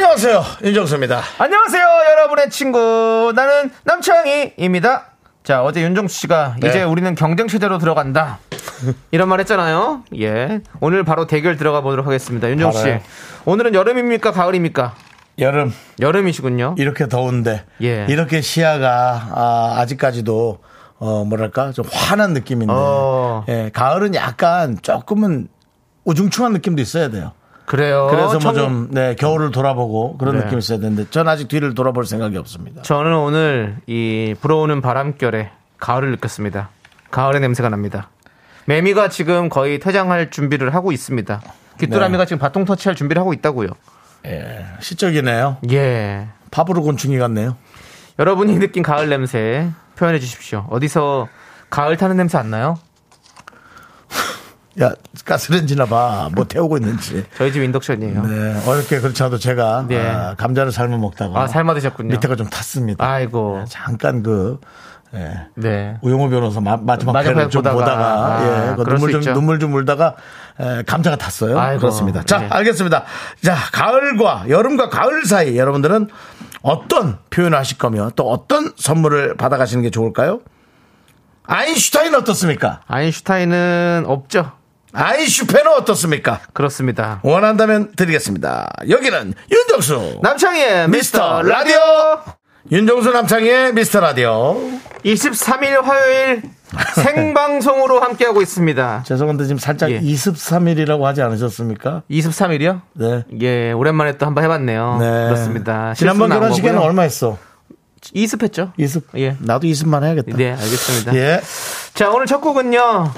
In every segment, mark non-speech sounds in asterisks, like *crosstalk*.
안녕하세요. 윤정수입니다. 안녕하세요, 여러분의 친구. 나는 남창희입니다. 자, 어제 윤정수 씨가 네. 이제 우리는 경쟁 체제로 들어간다. *laughs* 이런 말 했잖아요. 예. 오늘 바로 대결 들어가 보도록 하겠습니다. 윤정수 씨. 오늘은 여름입니까? 가을입니까? 여름 여름이시군요. 이렇게 더운데 예. 이렇게 시야가 아, 아직까지도 어 뭐랄까 좀 환한 느낌인데 어. 예, 가을은 약간 조금은 우중충한 느낌도 있어야 돼요. 그래요. 그래서 뭐 청- 좀 네, 겨울을 돌아보고 그런 네. 느낌이 있어야 되는데 전 아직 뒤를 돌아볼 생각이 없습니다. 저는 오늘 이 불어오는 바람결에 가을을 느꼈습니다. 가을의 냄새가 납니다. 매미가 지금 거의 퇴장할 준비를 하고 있습니다. 귀뚜라미가 네. 지금 바통 터치할 준비를 하고 있다고요. 예, 시적이네요. 예. 파브르 곤충이 같네요. 여러분이 느낀 가을 냄새 표현해 주십시오. 어디서 가을 타는 냄새 안 나요? 야 가스렌지나 봐. 뭐 태우고 있는지. 저희 집 인덕션이에요. 네, 어렵게 그렇지 않아도 제가 네. 아, 감자를 삶아 먹다가 아, 삶아 드셨군요. 밑에가 좀 탔습니다. 아이고. 잠깐 그 예. 네. 우영우 변호사 마, 마지막 회를 좀 보다가. 보다가, 아, 예, 그 눈물 수좀 있죠. 눈물 좀 물다가 에, 감자가 탔어요. 아이고, 그렇습니다. 자, 네. 알겠습니다. 자, 가을과 여름과 가을 사이 여러분들은 어떤 표현을 하실 거며 또 어떤 선물을 받아 가시는 게 좋을까요? 아인슈타인 어떻습니까? 아인슈타인은 없죠. 아인슈페는 어떻습니까? 그렇습니다. 원한다면 드리겠습니다. 여기는 윤정수 남창희의 미스터 라디오 윤정수 남창의 미스터 라디오 23일 화요일 생방송으로 함께하고 있습니다. *laughs* 죄송한데 지금 살짝 예. 23일이라고 하지 않으셨습니까? 23일이요? 네. 예, 오랜만에 또 한번 해봤네요. 네. 그렇습니다. 지난번 결혼식에는 거고요. 얼마 했어? 20했죠? 20. 예. 나도 20만 해야겠다. 네, 알겠습니다. 예. 자, 오늘 첫 곡은요.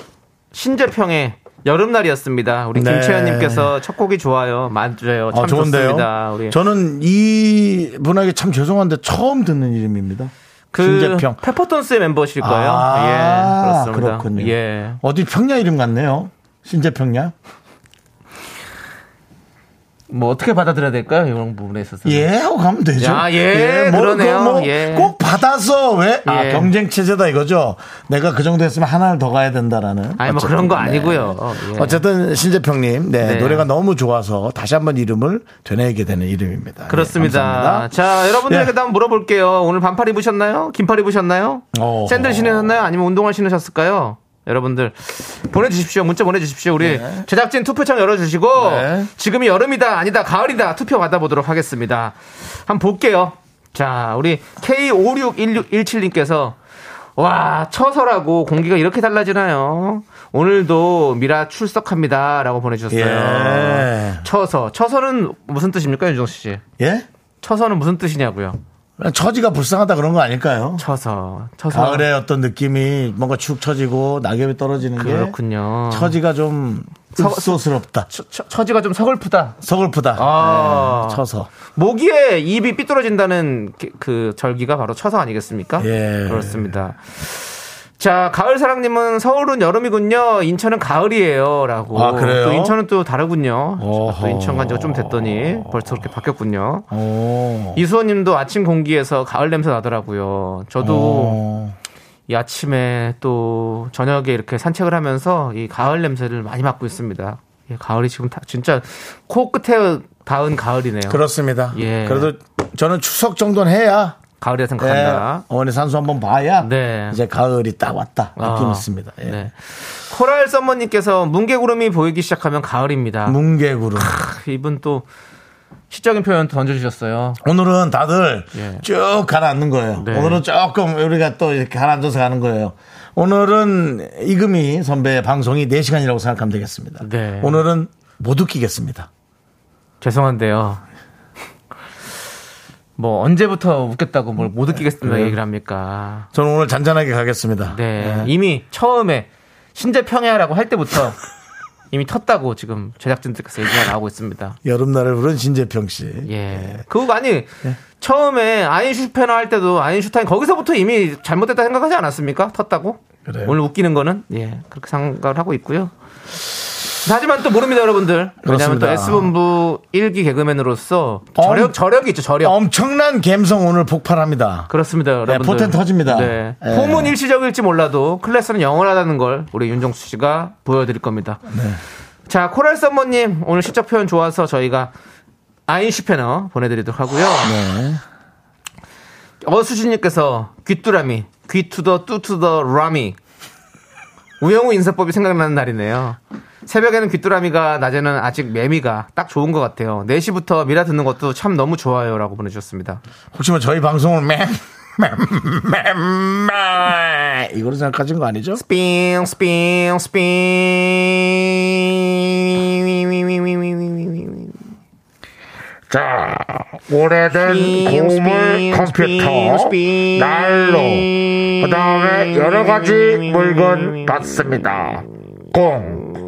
신재평의 여름날이었습니다. 우리 네. 김채연님께서 첫 곡이 좋아요. 맞아요. 참 아, 좋은데요. 좋습니다. 우리 저는 이 분에게 참 죄송한데 처음 듣는 이름입니다. 그 신재평. 페퍼톤스의 멤버실 거예요. 아, 예, 그렇습니다. 그렇군요. 예. 어디 평야 이름 같네요. 신재평야. 뭐 어떻게 받아들여야 될까요? 이런 부분에 있어서. 예 하고 가면 되죠. 야, 예, 뭐, 그러네요. 뭐 예. 꼭 받아서 왜? 아, 예. 경쟁 체제다 이거죠. 내가 그 정도 했으면 하나를 더 가야 된다라는. 아니, 뭐 그런 거 네. 아니고요. 예. 어쨌든 신재평님, 네, 네. 노래가 너무 좋아서 다시 한번 이름을 되뇌게 되는 이름입니다. 네, 그렇습니다. 감사합니다. 자, 여러분들에게 예. 도 한번 물어볼게요. 오늘 반팔 입으셨나요? 긴팔 입으셨나요? 어. 샌들 신으셨나요? 아니면 운동화 신으셨을까요? 여러분들 보내주십시오. 문자 보내주십시오. 우리 제작진 투표창 열어주시고 네. 지금이 여름이다 아니다 가을이다 투표 받아보도록 하겠습니다. 한번 볼게요. 자, 우리 K561617님께서 와 처서라고 공기가 이렇게 달라지나요? 오늘도 미라 출석합니다라고 보내주셨어요. 예. 처서 처서는 무슨 뜻입니까 윤정수 씨? 예? 처서는 무슨 뜻이냐고요? 처지가 불쌍하다 그런 거 아닐까요? 처서 처서 가을에 어떤 느낌이 뭔가 축 처지고 낙엽이 떨어지는 게 그렇군요. 처지가 좀. 처, 처, 처지가 좀 서글프다. 서글프다. 아. 네, 쳐서. 모기에 입이 삐뚤어진다는 그- 그 절기가 바로 처서 아니겠습니까? 예. 그렇습니다. 자, 가을 사랑님은 서울은 여름이군요. 인천은 가을이에요.라고. 아, 그래요? 또 인천은 또 다르군요. 어허. 또 인천 간 지가 좀 됐더니 벌써 그렇게 바뀌었군요. 오. 이수호님도 아침 공기에서 가을 냄새 나더라고요. 저도 어. 이 아침에 또 저녁에 이렇게 산책을 하면서 이 가을 냄새를 많이 맡고 있습니다. 예, 가을이 지금 다 진짜 코 끝에 닿은 가을이네요. 그렇습니다. 예. 그래도 저는 추석 정도는 해야 가을이라 네, 생각한다. 어머니 산수 한번 봐야 네. 이제 가을이 딱 왔다 느낌 아, 있습니다. 예. 네. 코랄 썸머님께서 뭉게구름이 보이기 시작하면 가을입니다. 뭉게구름. 이분 또 시적인 표현 던져주셨어요. 오늘은 다들 예. 쭉 가라앉는 거예요. 네. 오늘은 조금 우리가 또 이렇게 가라앉아서 가는 거예요. 오늘은 이금희 선배의 방송이 4시간이라고 생각하면 되겠습니다. 네. 오늘은 못 웃기겠습니다. 죄송한데요. 뭐 언제부터 웃겼다고 뭘 못 웃기겠습니다 그래요? 얘기를 합니까? 저는 오늘 잔잔하게 가겠습니다. 네. 예. 이미 처음에 신재 평야라고 할 때부터 *laughs* 이미 텄다고 지금 제작진들께서 얘기가 나오고 있습니다. 여름날을 부른 신재평 씨. 예. 그거 아니 처음에 아인슈페너 할 때도 아인슈타인 거기서부터 이미 잘못됐다 생각하지 않았습니까? 텄다고? 그래요. 오늘 웃기는 거는 예 그렇게 생각을 하고 있고요. 하지만 또 모릅니다, 여러분들. 왜냐하면 또 그렇습니다. S본부 1기 개그맨으로서 저력, 엄- 저력이 있죠, 저력. 엄청난 감성 오늘 폭발합니다. 그렇습니다, 여러분들. 포텐 터집니다. 네. 예. 폼은 일시적일지 몰라도 클래스는 영원하다는 걸 우리 윤정수 씨가 보여드릴 겁니다. 네. 자, 코랄 썸머님 오늘 시적 표현 좋아서 저희가 아인슈페너 보내드리도록 하고요. 네. 어수진님께서 귀뚜라미, 귀투더 뚜투더 라미. 우영우 인사법이 생각나는 날이네요. 새벽에는 귀뚜라미가, 낮에는 아직 매미가 딱 좋은 것 같아요. 4시부터 미라 듣는 것도 참 너무 좋아요. 라고 보내주셨습니다. 혹시 뭐 저희 방송을 맴, 맴, 맴, 맴, 이거로 생각하신 거 아니죠? 스핑, 스핑, 스핑. 자, 오래된 스핑, 컴퓨터, 스핑, 난로, 그 다음에 여러 가지 물건 받습니다. 공,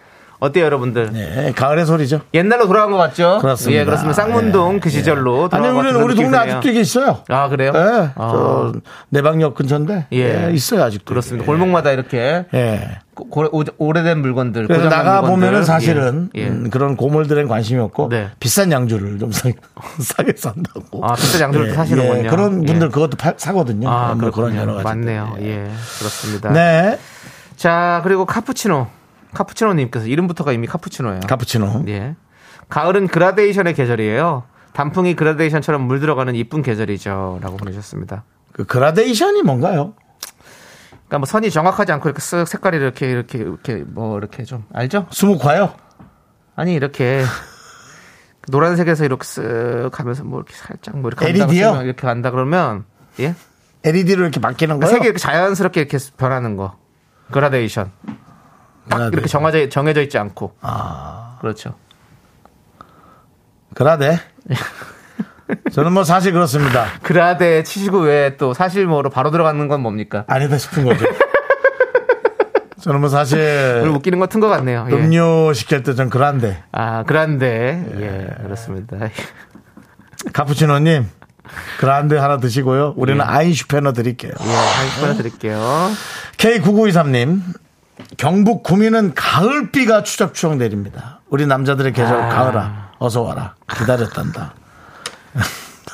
어때요, 여러분들? 네, 가을의 소리죠. 옛날로 돌아간 것 같죠? 그렇습니다. 예, 그렇습니다. 쌍문동 예, 그 시절로. 아니, 돌아간 것 우리는 우리 동네 드네요. 아직도 이게 있어요. 아, 그래요? 예, 아. 저 내방역 근처인데 예. 예, 있어요 아직도. 그렇습니다. 이게. 골목마다 이렇게 예. 고- 고- 오- 오래된 물건들. 나가. 보면은 사실은 예. 예. 음, 그런 고물들엔 관심이 없고 네. 비싼 양주를 좀 사, *laughs* 싸게 산다고. 아, 비싼 양주를 또 사시는군요. 그런 분들 예. 그것도 팔- 사거든요. 아, 뭐 그런 그렇군요. 여러 가지. 맞네요. 예, 그렇습니다. 네, 자, 그리고 카푸치노. 카푸치노님께서 이름부터가 이미 카푸치노예요. 카푸치노. 예. 가을은 그라데이션의 계절이에요. 단풍이 그라데이션처럼 물들어가는 이쁜 계절이죠. 라고 보내주셨습니다. 그 그라데이션이 뭔가요? 그러니까 뭐 선이 정확하지 않고 이렇게 쓱 색깔이 이렇게 이렇게 이렇게 뭐 이렇게 좀 알죠? 수묵화요? 아니 이렇게 *laughs* 노란색에서 이렇게 쓱 가면서 뭐 이렇게 살짝 뭐 이렇게 간다고 LED 요? 치면 이렇게 간다 그러면 예 LED로 이렇게 바뀌는 거요? 색이 이렇게 자연스럽게 이렇게 변하는 거 그라데이션 딱 이렇게 정해져 정해져 있지 않고 아. 그렇죠 그라데. *laughs* 저는 뭐 사실 그렇습니다. 그라데 치시고 왜 또 사실 뭐로 바로 들어가는 건 뭡니까 아니다 싶은 거죠. *laughs* 저는 뭐 사실 오늘 웃기는 것 같은 것 같네요 예. 음료 시킬 때 전 그란데. 아 그란데 예 그렇습니다 *laughs* 카푸치노님 그란데 하나 드시고요. 우리는 아인슈페너 드릴게요. 예 한번 보내드릴게요 K9923님 경북 구미는 가을비가 추적추적 내립니다. 우리 남자들의 계절 아. 가을아 어서 와라 기다렸단다. *laughs*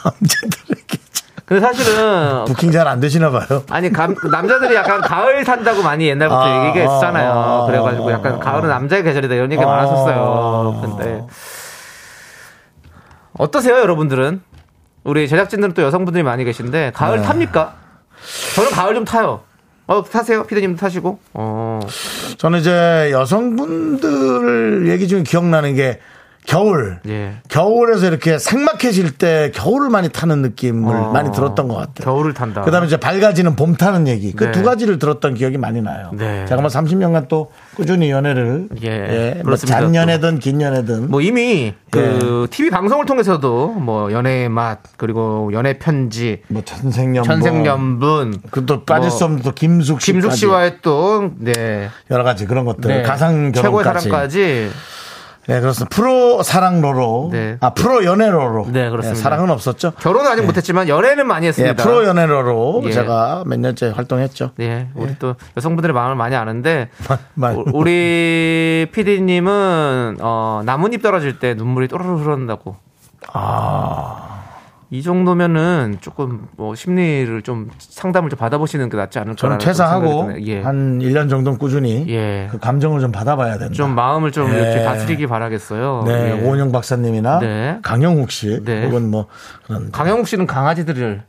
남자들의 계절 근데 사실은 부킹 잘 안 되시나 봐요. 아니 감- 그 남자들이 약간 가을 탄다고 많이 옛날부터 아, 얘기했잖아요. 아, 그래가지고 아, 약간 아, 가을은 남자의 계절이다 이런 얘기 아. 많았었어요. 근데 어떠세요, 여러분들은? 우리 제작진들은 또 여성분들이 많이 계신데 가을 네. 탑니까? 저는 가을 좀 타요. 어 타세요, 피디님도 타시고. 어 저는 이제 여성분들 얘기 중에 기억나는 게 겨울. 예. 겨울에서 이렇게 생막해질 때 겨울을 많이 타는 느낌을 어, 많이 들었던 것 같아요. 겨울을 탄다. 그 다음에 이제 밝아지는 봄 타는 얘기. 그 네. 두 가지를 들었던 기억이 많이 나요. 네. 제가 뭐 30년간 또 꾸준히 연애를 예, 뭐 그렇습니다. 잔연애든 긴 연애든 뭐 이미 그 예. TV 방송을 통해서도 뭐 연애의 맛 그리고 연애 편지, 뭐 천생연분 천생연분, 그또 빠질 뭐수 없는 또 김숙 씨 김숙 씨와의 또 네. 여러 가지 그런 것들 네. 가상 최고의 결혼까지 사랑까지 네 그렇습니다 프로 사랑로로 네. 아 프로 연애로로 네, 그렇습니다. 사랑은 없었죠 결혼은 아직 못했지만 연애는 많이 예, 했습니다. 프로 연애로로 예. 제가 몇 년째 활동했죠 네, 우리 또 여성분들의 마음을 많이 아는데. 우- 우리 PD님은 어, 나뭇잎 떨어질 때 눈물이 또르르 흐른다고. 아. 이 정도면은 조금 뭐 심리를 좀 상담을 좀 받아보시는 게 낫지 않을까. 저는 퇴사하고 예. 한 1년 정도 꾸준히 예. 그 감정을 좀 받아봐야 된다. 좀 마음을 좀 예. 이렇게 다스리기 바라겠어요. 네, 예. 오은영 박사님이나 네. 강영욱 씨 네. 혹은 뭐 그런 강영욱 씨는 강아지들을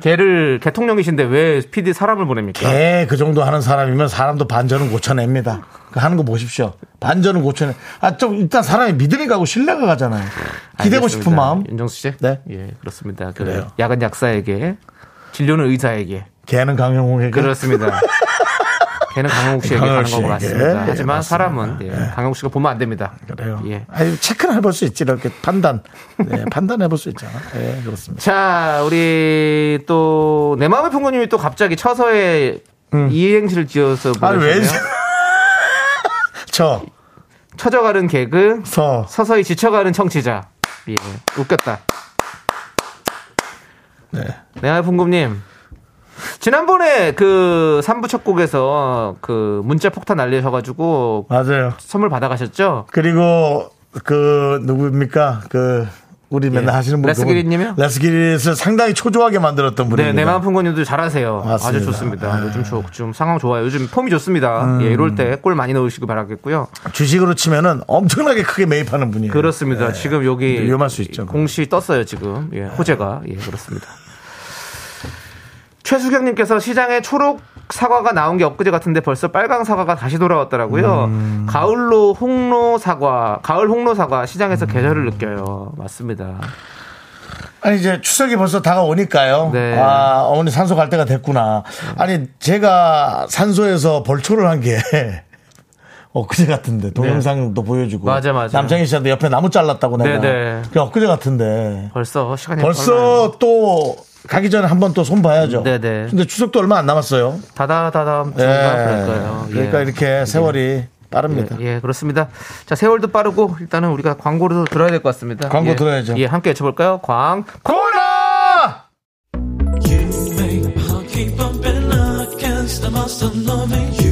개를 개통령이신데 왜 PD 사람을 보냅니까? 개 그 정도 하는 사람이면 사람도 반전은 고쳐냅니다. 그 하는 거 보십시오. 반전은 고쳐내. 아, 좀 일단 사람이 믿음이 가고 신뢰가 가잖아요. 기대고 알겠습니다. 싶은 마음. 윤정수 씨? 네. 예, 그렇습니다. 그 그래요. 약은 약사에게, 진료는 의사에게. 개는 강영욱에게. 그렇습니다. *laughs* 걔는 강홍욱 씨에게 가는 것 씨에게. 같습니다. 예, 하지만 맞습니다. 사람은 예, 강홍욱 씨가 보면 안 됩니다. 그래요. 예. 아니, 체크는 해볼 수 있지. 이렇게 판단. 네, 판단해볼 수 있잖아. 예, 그렇습니다. 자, 우리 또, 내 마음의 풍부님이 또 갑자기 처서에 이행시를 지어서 음. 아니, 왜. 보내주세요. *laughs* 저, 처져가는 개그, 서. 서서히 지쳐가는 청취자. 예, 웃겼다. 네. 네아풍금님 지난번에 그 3부 첫 곡에서 그 문자 폭탄 날리셔가지고 맞아요. 선물 받아가셨죠? 그리고 그 누구입니까? 그 우리 맨날 하시는 분 예. 레스기리님이요? 레스기리를 상당히 초조하게 만들었던 분입니다. 네, 내마풍금님도 잘하세요. 맞습니다. 아주 좋습니다. 네. 요즘 조- 좀 상황 좋아요. 요즘 폼이 좋습니다. 예, 이럴 때 골 많이 넣으시기 바라겠고요. 주식으로 치면은 엄청나게 크게 매입하는 분이에요. 그렇습니다. 지금 여기 위험할 수 있죠. 공시 떴어요 지금. 예, 호재가 예 그렇습니다. 최수경님께서 시장에 초록 사과가 나온 게 엊그제 같은데 벌써 빨강 사과가 다시 돌아왔더라고요. 음. 가을로 홍로 사과, 가을 홍로 사과 시장에서 계절을 느껴요. 맞습니다. 아니 이제 추석이 벌써 다가오니까요. 네. 아 어머니 산소 갈 때가 됐구나. 아니 제가 산소에서 벌초를 한게 *laughs* 엊그제 같은데 동영상도 보여주고 네. 맞아, 맞아. 남창희 씨한테 옆에 나무 잘랐다고 내가 네, 네. 그 엊그제 같은데 벌써 시간이 벌써 또 가기 전에 한 번 또 손 봐야죠. 네, 네. 근데 추석도 얼마 안 남았어요. 다다다다 예. 그럴까요? 그러니까 예. 이렇게 세월이 빠릅니다. 예, 예, 그렇습니다. 자, 세월도 빠르고 일단은 우리가 광고를 들어야 될 것 같습니다. 광고 예. 들어야죠. 예, 함께 외쳐볼까요? 광. 코너! 윤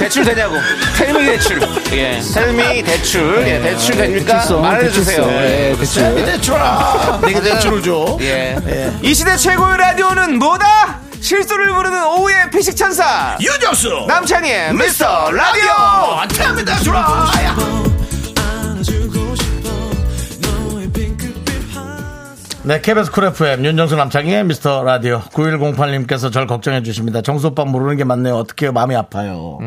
대출 되냐고. 텔미 대출. 예. 텔미 대출. 예, 대출 됩니까? 대출성, 말해주세요. 대출성. 예, 대출. 이템이 대출아 내가 대출을 줘 예. 이 시대 최고의 라디오는 뭐다? 실수를 부르는 오후의 피식 천사. 유정수 남창희의 미스터 라디오! 이템이 대출아 네, KBS 쿨 FM 윤정수 남창희의 미스터 라디오 9108님께서 절 걱정해 주십니다. 정수 오빠 모르는 게 맞네요. 어떻게 마음이 아파요.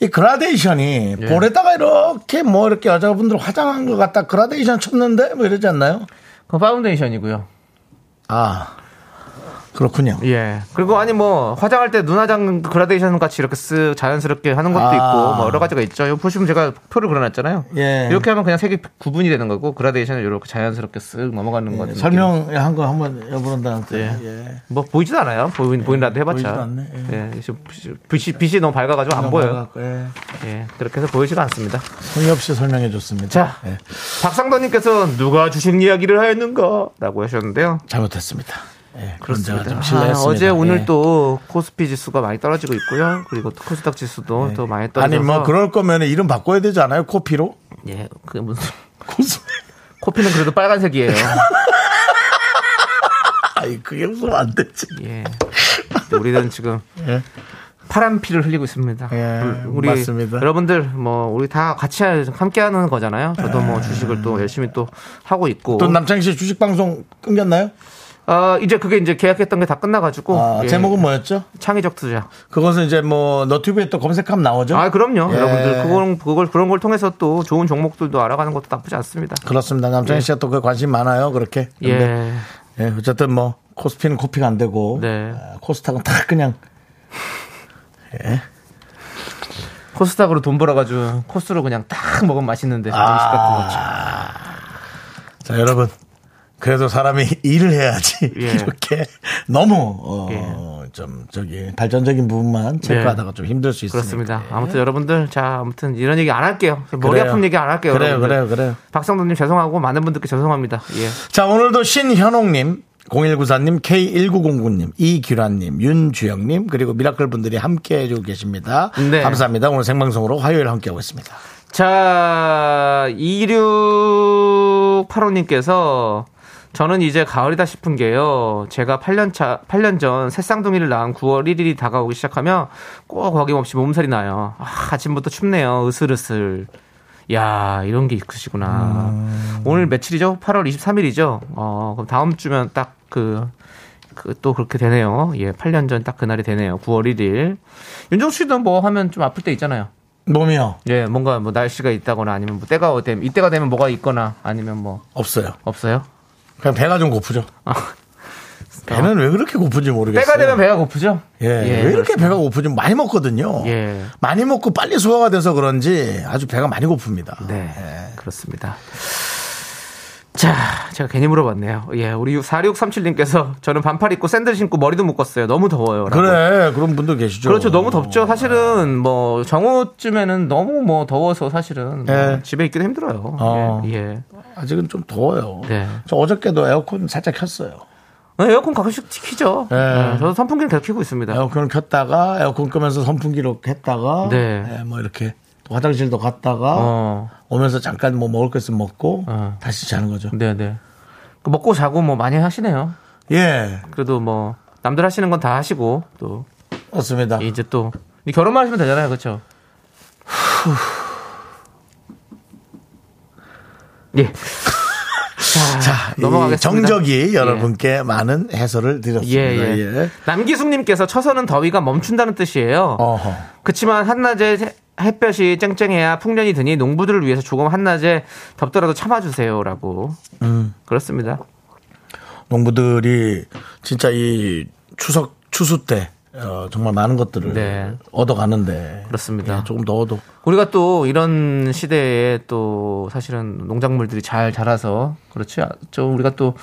이 그라데이션이 볼에다가 이렇게 뭐 이렇게 여자분들 화장한 것 같다 그라데이션 쳤는데 뭐 이러지 않나요? 그 파운데이션이고요. 아 그렇군요. 예. 그리고 아니 뭐 화장할 때 눈 화장 그라데이션 같이 이렇게 쓱 자연스럽게 하는 것도 아. 있고 뭐 여러 가지가 있죠. 보시면 제가 표를 그려놨잖아요. 예. 이렇게 하면 그냥 색이 구분이 되는 거고 그라데이션은 이렇게 자연스럽게 쓱 넘어가는 거 같은 느낌. 설명한 거 한번 여러분들한테 예. 뭐 보이지도 않아요. 보인 보인다도 해봤자. 보이지도 않네. 예. 빛이, 빛이 너무 밝아가지고 안 보여요. 예. 예. 그렇게 해서 보이지가 않습니다. 성의 없이 설명해 줬습니다. 자, 예. 박상도님께서 누가 주식 이야기를 하였는가라고 하셨는데요. 잘못했습니다. 예, 제가 좀 아, 실례했습니다. 어제 오늘 예. 또 코스피 지수가 많이 떨어지고 있고요. 그리고 또 코스닥 지수도 또 많이 떨어져서 예. 아니 뭐 그럴 거면 이름 바꿔야 되지 않아요? 코피로? 예, 그 무슨 코스. *laughs* 코피는 그래도 빨간색이에요. *laughs* 아이 그게 웃으면 안 되지. 예. 우리는 지금 예. 파란 피를 흘리고 있습니다. 예, 우리 맞습니다. 여러분들 뭐 우리 다 같이 함께 하는 거잖아요. 저도 뭐 주식을 또 열심히 또 하고 있고. 또 남창희 씨 주식 방송 끊겼나요? 어, 이제 그게 이제 계약했던 게 다 끝나가지고. 아, 예. 제목은 뭐였죠? 창의적 투자. 그것은 이제 뭐 너튜브에 또 검색하면 나오죠? 아, 그럼요. 예. 여러분들 그걸 그걸 그런 걸 통해서 또 좋은 종목들도 알아가는 것도 나쁘지 않습니다. 그렇습니다. 남창희 씨가 또 그 관심 많아요. 그렇게. 예. 예, 어쨌든 뭐 코스피는 코피가 안 되고 네. 아, 코스닥은 다 그냥 코스닥으로 돈 벌어가지고 코스로 그냥 딱 먹으면 맛있는데 음식 아. 같은 거죠. 자 여러분 그래도 사람이 *laughs* 일을 해야지 예. 이렇게 너무 어, 좀 저기 발전적인 부분만 체크하다가 좀 힘들 수 있습니다. 그렇습니다. 아무튼 여러분들 자 아무튼 이런 얘기 안 할게요. 머리 그래요. 아픈 얘기 안 할게요. 그래요, 여러분들. 그래요, 그래요. 박상도님 죄송하고 많은 분들께 죄송합니다. 예. 자, 오늘도 신현옥님, 0194님, K1909님, 이규란님, 윤주영님, 그리고 미라클 분들이 함께 해주고 계십니다. 네. 감사합니다. 오늘 생방송으로 화요일 함께하고 있습니다. 자 2685님께서 저는 이제 가을이다 싶은 게요. 제가 8년 차, 8년 전 새쌍둥이를 낳은 9월 1일이 다가오기 시작하면 꼭 어김없이 몸살이 나요. 아, 아침부터 춥네요. 으슬으슬. 야, 이런 게 있으시구나. 오늘 며칠이죠? 8월 23일이죠? 어, 그럼 다음 주면 딱 그, 그 또 그렇게 되네요. 예, 8년 전 딱 그날이 되네요. 9월 1일. 윤정 씨도 뭐 하면 좀 아플 때 있잖아요. 몸이요? 예, 뭔가 뭐 날씨가 있다거나 아니면 뭐 때가 되면 이때가 되면 뭐가 있거나 아니면 뭐 없어요. 없어요? 그냥 배가 좀 고프죠. 아. *laughs* 배는 왜 그렇게 고픈지 모르겠어요. 때가 되면 배가 고프죠? 예, 왜 이렇게 그렇습니다. 배가 고프지? 많이 먹거든요. 예. 많이 먹고 빨리 소화가 돼서 그런지 아주 배가 많이 고픕니다. 네, 그렇습니다. 자, 제가 괜히 물어봤네요. 예, 우리 4637님께서 저는 반팔 입고 샌들 신고 머리도 묶었어요. 너무 더워요. 라고. 그래, 그런 분들 계시죠. 그렇죠. 너무 덥죠. 사실은 뭐 정오쯤에는 너무 뭐 더워서 사실은 뭐 예. 집에 있기도 힘들어요. 어. 예. 예. 아직은 좀 더워요. 네. 저 어저께도 에어컨 살짝 켰어요. 어, 에어컨 가끔씩 키죠. 예. 네, 저도 선풍기는 계속 키고 있습니다. 에어컨을 켰다가 에어컨 끄면서 선풍기로 했다가 네. 예, 뭐 이렇게 또 화장실도 갔다가 어. 오면서 잠깐 뭐 먹을 거 있으면 먹고 어. 다시 자는 거죠. 네, 네. 그 먹고 자고 뭐 많이 하시네요. 예, 그래도 뭐 남들 하시는 건 다 하시고 또 맞습니다. 이제 또이 결혼만 하시면 되잖아요. 그렇죠? 예. 자, 이 넘어가겠습니다. 정적이 여러분께 많은 해설을 드렸습니다. 예, 예. 예. 남기숙님께서 쳐서는 더위가 멈춘다는 뜻이에요. 어허. 그치만 한낮에 햇볕이 쨍쨍해야 풍년이 드니 농부들을 위해서 조금 한낮에 덥더라도 참아주세요라고. 음. 그렇습니다. 농부들이 진짜 이 추석 추수 때 어, 정말 많은 것들을 네. 얻어가는데 그렇습니다. 예, 조금 더워도 우리가 또 이런 시대에 또 사실은 농작물들이 잘 자라서 그렇지. 좀 우리가 또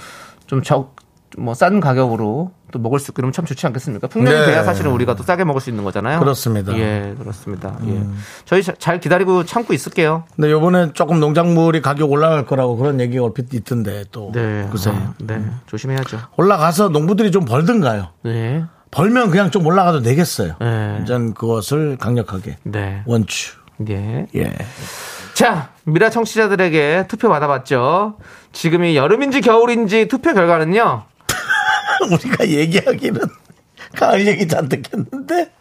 좀 적 뭐 싼 가격으로 또 먹을 수 이러면 참 좋지 않겠습니까? 풍년이 네. 돼야 사실은 우리가 또 싸게 먹을 수 있는 거잖아요. 그렇습니다. 음. 예, 그렇습니다. 예. 저희 자- 잘 기다리고 참고 있을게요. 근데 요번에 조금 농작물이 가격 올라갈 거라고 그런 얘기가 얼핏 있던데 또 네. 글쎄 아, 네. 조심해야죠. 올라가서 농부들이 좀 벌든가요? 네. 벌면 그냥 좀 올라가도 되겠어요. 네. 전 그것을 강력하게 네. 원추. 예. 예. 자, 미라 청취자들에게 투표 받아봤죠. 지금이 여름인지 겨울인지 투표 결과는요. *laughs* 우리가 얘기하기는 *laughs* 가을 얘기 잔뜩 했는데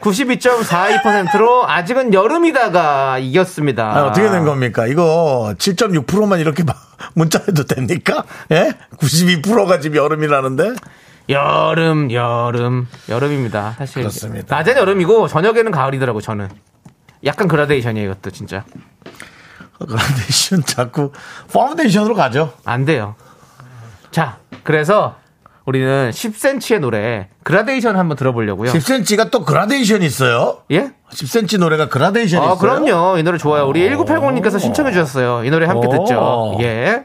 92.42%로 아직은 여름이다가 이겼습니다. 아, 어떻게 된 겁니까? 이거 7.6%만 이렇게 막 *laughs* 문자해도 됩니까? 예? 92%가 지금 여름이라는데? 여름, 여름, 여름입니다. 사실 그렇습니다. 낮엔 여름이고 저녁에는 가을이더라고 저는. 약간 그라데이션이에요, 이것도 진짜. 그라데이션 자꾸 파운데이션으로 가죠. 안 돼요. 자, 그래서 우리는 10cm의 노래 그라데이션 한번 들어보려고요. 10cm가 또 그라데이션이 있어요? 예? 10cm 노래가 그라데이션이 아, 있어요? 그럼요. 이 노래 좋아요. 우리 1980님께서 신청해 주셨어요. 이 노래 함께 오. 듣죠. 예.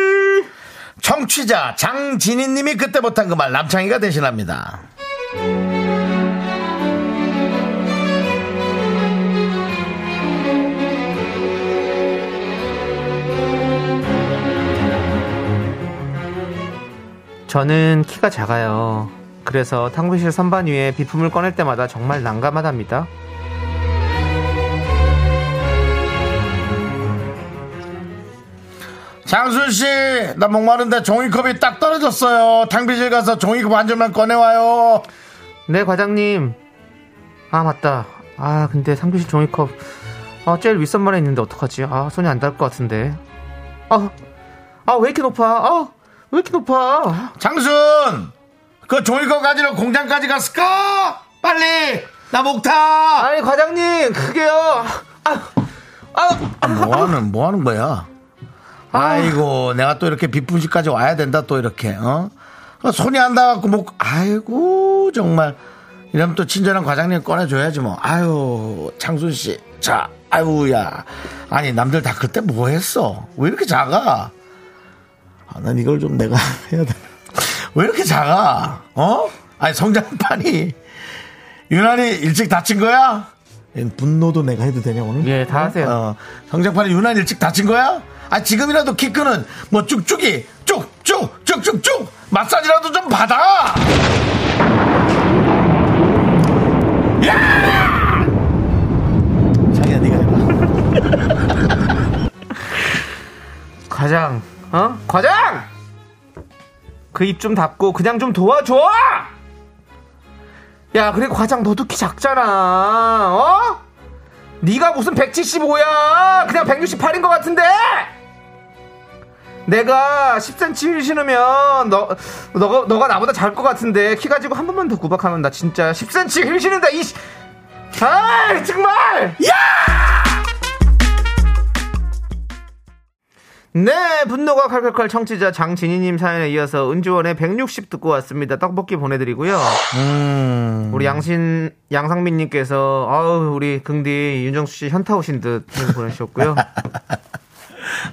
청취자 장진희님이 그때 못한 그 말 남창희가 대신합니다. 저는 키가 작아요. 그래서 탕비실 선반 위에 비품을 꺼낼 때마다 정말 난감하답니다. 장순 씨, 나 목마른데 종이컵이 딱 떨어졌어요. 탕비실 가서 종이컵 한 줄만 꺼내와요. 네, 과장님. 아, 맞다. 아, 근데 탕비실 종이컵. 아, 제일 윗선반에 있는데 어떡하지? 아, 손이 안 닿을 것 같은데. 아, 아, 왜 이렇게 높아? 아, 왜 이렇게 높아? 장순, 그 종이컵 가지러 공장까지 갔을까? 빨리, 나 목타. 아니, 과장님, 그게요. 아, 아, 아, 뭐 하는, 뭐 하는 거야? 아이고, 내가 또 이렇게 비품실까지 와야 된다, 또 이렇게, 어? 어, 손이 안 닿아갖고, 뭐, 아이고, 정말. 이러면 또 친절한 과장님 꺼내줘야지, 뭐. 아유, 창순 씨. 자, 아유야. 아니, 남들 다 그때 뭐 했어? 왜 이렇게 작아? 아, 난 이걸 좀 내가 *laughs* 해야 돼. 왜 이렇게 작아? 어? 아니, 성장판이 유난히 일찍 다친 거야? 이 분노도 내가 해도 되냐 오늘? 예, 다 하세요. 어, 성장판이 유난 일찍 다친 거야? 아 지금이라도 키 크는 뭐 쭉쭉이 쭉쭉 쭉쭉쭉 마사지라도 좀 받아. 야! 자기야 네가 해봐. *laughs* 과장, 어? 과장! 그 입 좀 닫고 그냥 좀 도와줘! 야, 그래 과장 너도 키 작잖아. 어? 네가 무슨 175야? 그냥 168인 것 같은데. 내가 10cm 힐 신으면 너 너가 너가 나보다 작을 것 같은데 키 가지고 한 번만 더 구박하면 나 진짜 10cm 힐 신는다 이 씨. 아 정말 네, 분노가 칼칼칼 청취자 장진희님 사연에 이어서 은주원의 160 듣고 왔습니다. 떡볶이 보내드리고요. 음. 우리 양신 양상민님께서 아우 우리 긍디 윤정수 씨 현타 오신 듯 보내주셨고요. *laughs*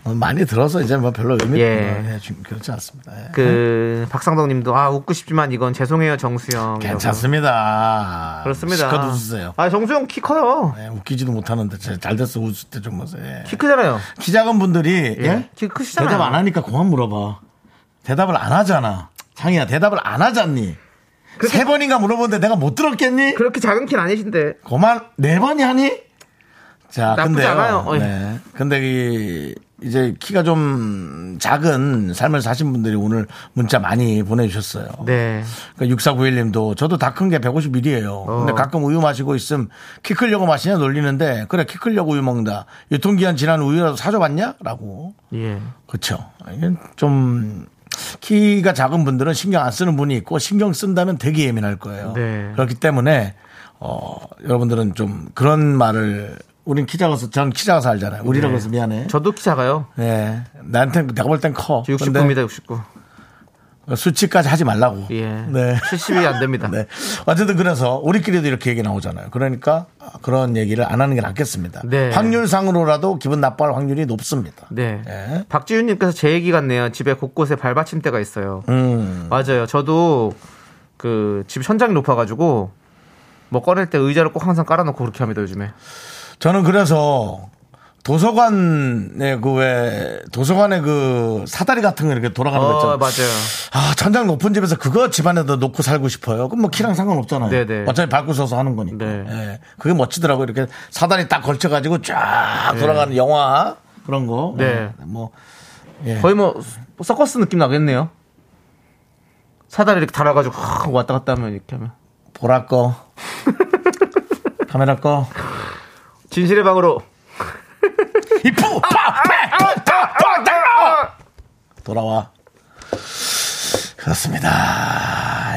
어, 많이 들어서 이제 뭐 별로 의미 예. 예. 좀 그렇지 않습니다. 예. 그 박상덕님도 아 웃고 싶지만 이건 죄송해요 정수 형. 괜찮습니다. 그렇습니다. 실컷 웃으세요. 아 정수 형 키 커요. 예, 웃기지도 못하는데 제- 잘 됐어 웃을 때 좀 보세요. 예. 키 크잖아요. 키 작은 분들이 예? 키 크시잖아요. 대답 안 하니까 그만 물어봐. 대답을 안 하잖아. 장이야 대답을 안 하잖니. 세 번인가 물어보는데 내가 못 들었겠니? 그렇게 작은 키는 아니신데. 그만 네 번이 하니? 자, 나쁘지 근데요. 않아요. 어이. 네. 근데 이 이제 키가 좀 작은 삶을 사신 분들이 오늘 문자 많이 보내주셨어요. 네. 그러니까 6491님도 저도 다 큰 게 151이에요. 근데 어. 가끔 우유 마시고 있음 키 크려고 마시냐 놀리는데 그래 키 크려고 우유 먹는다. 유통기한 지난 우유라도 사줘봤냐? 라고. 예. 그렇죠. 이게 좀 키가 작은 분들은 신경 안 쓰는 분이 있고 신경 쓴다면 되게 예민할 거예요. 네. 그렇기 때문에 어 여러분들은 좀 그런 말을 우린 키 작아서 전 키 작아서 알잖아요. 우리라고 해서 미안해. 저도 키 작아요. 네. 나한테 내가 볼 땐 커. 저 69입니다 69. 근데 수치까지 하지 말라고. 예. 네. 70이 안 됩니다. *laughs* 네. 어쨌든 그래서 우리끼리도 이렇게 얘기 나오잖아요. 그러니까 그런 얘기를 안 하는 게 낫겠습니다. 네. 확률상으로라도 기분 나빠할 확률이 높습니다. 네. 예. 박지윤님께서 제 얘기 같네요. 집에 곳곳에 발받침대가 있어요. 음. 맞아요. 저도 그 집 천장이 높아가지고 뭐 꺼낼 때 의자를 꼭 항상 깔아놓고 그렇게 합니다 요즘에. 저는 그래서 도서관에 그왜 도서관에 그 사다리 같은 거 이렇게 돌아가는 거어 있잖아요. 맞아요. 아 천장 높은 집에서 그거 집안에다 놓고 살고 싶어요. 그럼 뭐 키랑 상관없잖아요. 네네. 어차피 밟고 서서 하는 거니까. 네. 예. 그게 멋지더라고 요. 이렇게 사다리 딱 걸쳐가지고 쫙 돌아가는 영화 그런 거. 네. 예. 뭐 예. 거의 뭐 서커스 느낌 나겠네요. 사다리 이렇게 달아가지고 확 왔다 갔다 하면 이렇게 하면. 보라 꺼. *laughs* 카메라 꺼. 진실의 방으로. 이푸 돌아와. 그렇습니다.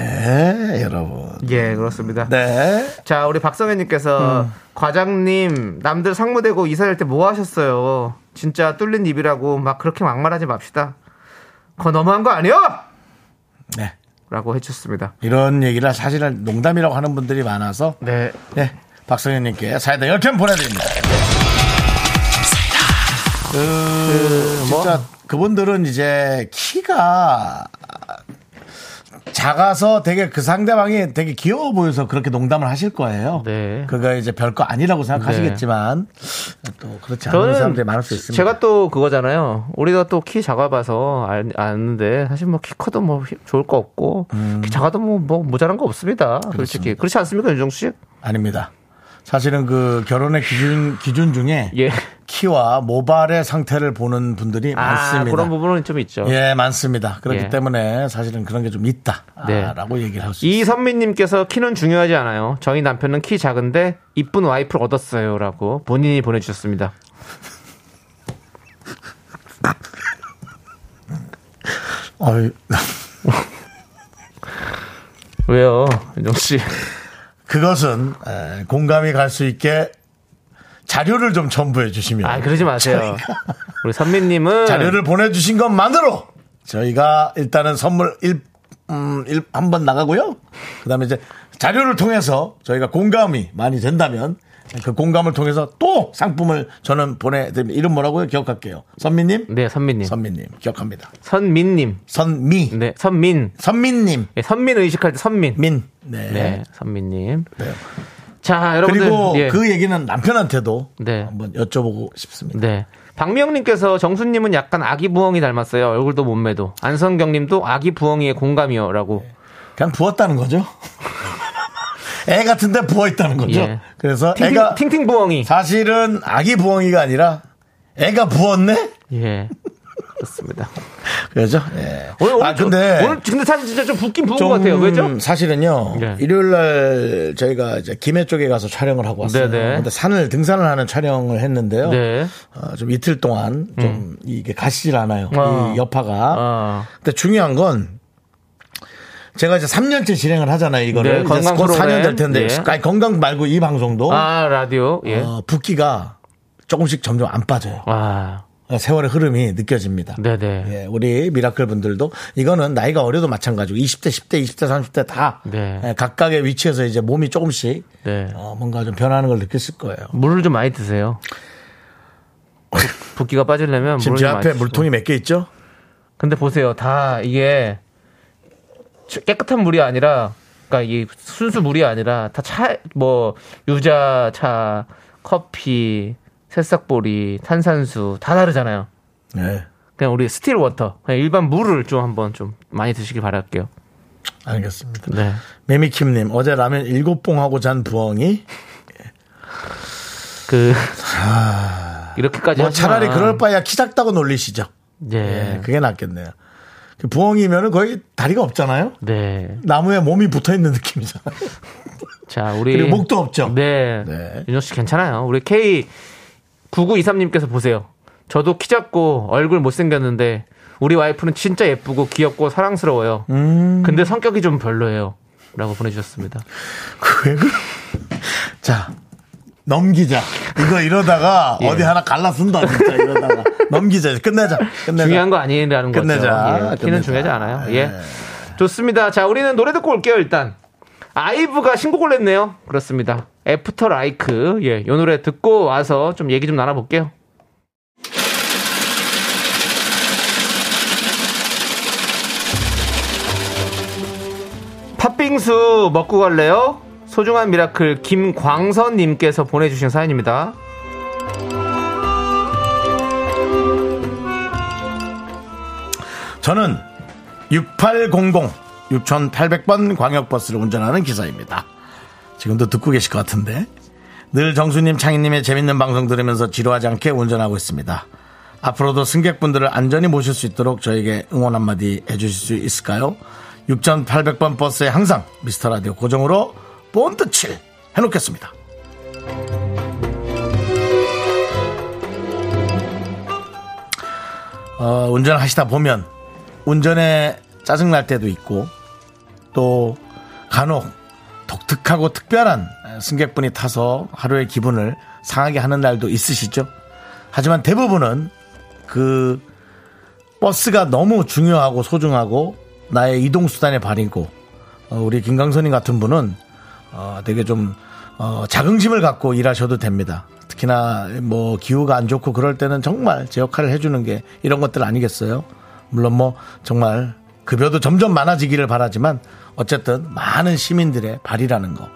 예, 여러분. 예 그렇습니다. 네. 자 우리 박성현님께서 과장님 남들 상무되고 이사할 때 뭐 하셨어요? 진짜 뚫린 입이라고 막 그렇게 막말하지 맙시다. 그거 너무한 거 아니요? 네. 라고 해주셨습니다. 이런 얘기를 사실은 농담이라고 하는 분들이 많아서 네. 예, 박성현님께 사이다 10캔 보내드립니다. 그, 뭐? 진짜 그분들은 이제 키가 작아서 되게 그 상대방이 되게 귀여워 보여서 그렇게 농담을 하실 거예요. 네. 그거 이제 별거 아니라고 생각하시겠지만 또 그렇지 않은 사람들이 많을 수 있습니다. 제가 또 그거잖아요. 우리가 또 키 작아봐서 알, 아는데 사실 뭐 키 커도 뭐 히- 좋을 거 없고 키 작아도 뭐, 뭐 모자란 거 없습니다. 솔직히 그렇지 않습니까, 윤정수 씨? 아닙니다. 사실은 그 결혼의 기준 기준 중에 예. 키와 모발의 상태를 보는 분들이 아 많습니다. 그런 부분은 좀 있죠. 예, 많습니다. 그렇기 예. 때문에 사실은 그런 게좀 네. 있다라고 얘기를 할 수 있습니다. 이선미님께서 키는 중요하지 않아요. 저희 남편은 키 작은데 이쁜 와이프를 얻었어요라고 본인이 보내주셨습니다. 어이, *laughs* 왜요, 윤정 씨? 그것은 에, 공감이 갈 수 있게 자료를 좀 첨부해 주시면 아 그러지 마세요. *laughs* 우리 선미님은 자료를 보내주신 것만으로 저희가 일단은 선물 일, 음, 일, 한번 나가고요. 그 다음에 이제 자료를 통해서 저희가 공감이 많이 된다면 그 공감을 통해서 또 상품을 저는 보내드립니다. 이름 뭐라고요? 기억할게요. 선미님? 네 선미님, 선미님. 기억합니다. 선민님, 선미. 네 선민, 선민님. 네, 선민 의식할 때 선민. 민. 네. 네, 선민님. 네. 자, 여러분들. 그리고 예. 그 얘기는 남편한테도 네. 한번 여쭤보고 싶습니다. 네. 박미영님께서 정수님은 약간 아기 부엉이 닮았어요. 얼굴도 몸매도. 안성경님도 아기 부엉이의 공감이요라고. 그냥 부었다는 거죠. *laughs* 애 같은데 부어 있다는 거죠. 예. 그래서 팅팅, 애가 팅팅 부엉이. 사실은 아기 부엉이가 아니라 애가 부었네. 예. 그렇습니다. *laughs* 그죠? 예. 오늘, 오늘 아 근데 오늘 근데 사실 진짜 좀 붓긴 부은 좀것 같아요. 왜죠? 사실은요. 네. 일요일 날 저희가 이제 김해 쪽에 가서 촬영을 하고 왔어요. 네네. 근데 산을 등산을 하는 촬영을 했는데요. 네. 어, 좀 이틀 동안 좀 이게 가시질 않아요. 어. 이 여파가. 어. 근데 중요한 건 제가 이제 3년째 진행을 하잖아요. 이거를 네, 건강 곧 프로그램. 4년 될 텐데 예. 아니, 건강 말고 이 방송도 아, 라디오. 예. 어, 붓기가 조금씩 점점 안 빠져요. 아, 세월의 흐름이 느껴집니다. 네네. 예, 우리 미라클 분들도 이거는 나이가 어려도 마찬가지고 20대, 10대, 20대, 30대 다 네. 예, 각각의 위치에서 이제 몸이 조금씩 네. 어, 뭔가 좀 변하는 걸 느꼈을 거예요. 물을 좀 많이 드세요. 붓- 붓기가 빠지려면 지금 물을 제 앞에. 물통이 몇 개 있죠? 근데 보세요. 다 이게 깨끗한 물이 아니라 그러니까 이 순수 물이 아니라 다 차 뭐 유자차, 커피, 새싹보리, 탄산수 다 다르잖아요. 네, 그냥 우리 still water, 그냥 일반 물을 좀 한번 좀 많이 드시길 바랄게요. 알겠습니다. 네. 매미킴님 어제 라면 일곱 봉 하고 잔 부엉이 그 이렇게까지 뭐 차라리 그럴 바에야 키 작다고 놀리시죠. 예. 예, 그게 낫겠네요. 그 부엉이면은 거의 다리가 없잖아요. 네. 나무에 몸이 붙어 있는 느낌이잖아요. *laughs* 자, 우리 그리고 목도 없죠. 네. 네. 윤정 씨 괜찮아요. 우리 K 9923님께서 보세요. 저도 키 작고 얼굴 못 생겼는데 우리 와이프는 진짜 예쁘고 귀엽고 사랑스러워요. 음. 근데 성격이 좀 별로예요. 라고 보내주셨습니다. *laughs* 왜 그래? 자, 넘기자. 이거 이러다가 예. 어디 하나 갈라 쓴다, 진짜 이러다가. 넘기자. 끝내자. 끝내자. 중요한 거 아니라는 거죠. 끝내자. 예, 키는 끝내자. 중요하지 않아요. 예. 예. 좋습니다. 자, 우리는 노래 듣고 올게요, 일단. 아이브가 신곡을 냈네요. 그렇습니다. After Like. 예, 이 노래 듣고 와서 좀 얘기 좀 나눠볼게요. 팥빙수 먹고 갈래요? 소중한 미라클 김광선님께서 보내주신 사연입니다. 저는 6800 6800번 광역버스를 운전하는 기사입니다. 지금도 듣고 계실 것 같은데 늘 정수님 창희님의 재밌는 방송 들으면서 지루하지 않게 운전하고 있습니다. 앞으로도 승객분들을 안전히 모실 수 있도록 저에게 응원 한마디 해주실 수 있을까요? 6800번 버스에 항상 미스터 라디오 고정으로 본드 칠 해놓겠습니다. 어, 운전하시다 보면 운전에 짜증날 때도 있고 또 간혹 독특하고 특별한 승객분이 타서 하루의 기분을 상하게 하는 날도 있으시죠. 하지만 대부분은 그 버스가 너무 중요하고 소중하고 나의 이동수단의 발이고 어, 우리 김강선님 같은 분은 어, 되게 좀 어, 자긍심을 갖고 일하셔도 됩니다. 특히나 뭐 기후가 안 좋고 그럴 때는 정말 제 역할을 해주는 게 이런 것들 아니겠어요? 물론 뭐 정말 급여도 점점 많아지기를 바라지만 어쨌든 많은 시민들의 발이라는 거.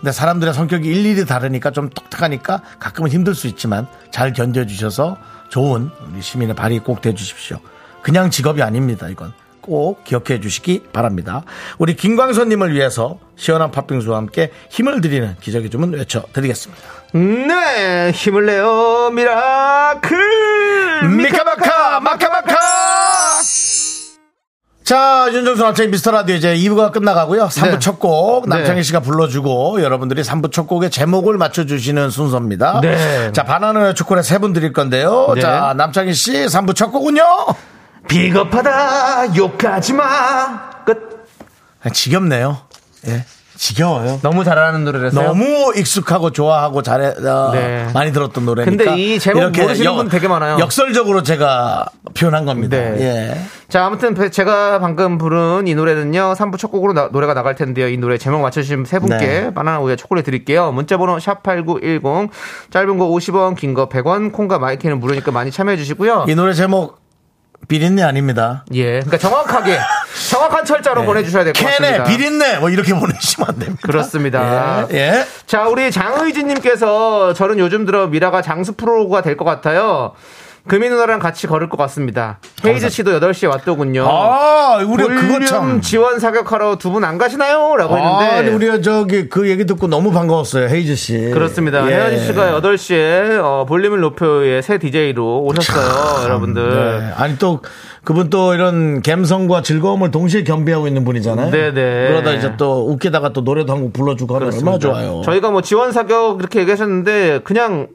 근데 사람들의 성격이 일일이 다르니까 좀 독특하니까 가끔은 힘들 수 있지만 잘 견뎌주셔서 좋은 우리 시민의 발이 꼭 돼주십시오. 그냥 직업이 아닙니다. 이건 꼭 기억해 주시기 바랍니다. 우리 김광선님을 위해서 시원한 팥빙수와 함께 힘을 드리는 기적의 주문 외쳐드리겠습니다. 네, 힘을 내요, 미라클! 미카마카 마카마카 자 윤정수 남창희 미스터 라디오 이제 2부가 끝나가고요 3부 네. 첫 곡 남창희 네. 씨가 불러주고 여러분들이 3부 첫 곡의 제목을 맞춰주시는 순서입니다 네. 자 바나나 초콜릿 세 분 드릴 건데요 네. 자 남창희 씨 3부 첫 곡은요 비겁하다, 욕하지 마! 끝. 아, 지겹네요 예 지겨워요 너무 잘하는 노래라서요. 너무 익숙하고 좋아하고 잘해 어, 네. 많이 들었던 노래니까 근데 이 제목 이렇게 모르시는 분 되게 많아요. 역설적으로 제가 표현한 겁니다 네. 예. 자, 아무튼 배- 제가 방금 부른 이 노래는요. 3부 첫 곡으로 나- 노래가 나갈 텐데요. 이 노래 제목 맞춰주신 세 분께 네. 바나나 우유 초콜릿 드릴게요. 문자번호 샵 8910 짧은 거 50원, 긴 거 100원, 콩과 마이크는 무료니까 많이 참여해 주시고요. 이 노래 제목 비린내 아닙니다 예. 그러니까 정확하게 *laughs* 정확한 철자로 보내주셔야 될것 캔에 같습니다. 비린내 뭐 이렇게 *laughs* 보내시면 안 됩니다. 그렇습니다. 예. 예. 자, 우리 장의진님께서 저는 요즘 들어 미라가 장수 프로가 될 것 같아요. 금이 누나랑 같이 걸을 것 같습니다. 헤이즈 씨도 8시에 왔더군요. 아, 우리 그거 참. 지원 사격하러 두 분 안 가시나요? 라고 아, 했는데. 근데 우리가 저기 그 얘기 듣고 너무 반가웠어요, 헤이즈 씨. 그렇습니다. 예. 혜연이 씨가 8시에 어, 볼륨을 높여의 새 DJ로 오셨어요, 여러분들. 네. 아니 또 그분 또 이런 감성과 즐거움을 동시에 겸비하고 있는 분이잖아요. 네네. 그러다 이제 또 웃기다가 또 노래도 한 곡 불러주고 하면 얼마나 좋아요. 저희가 뭐 지원 사격 이렇게 얘기하셨는데 그냥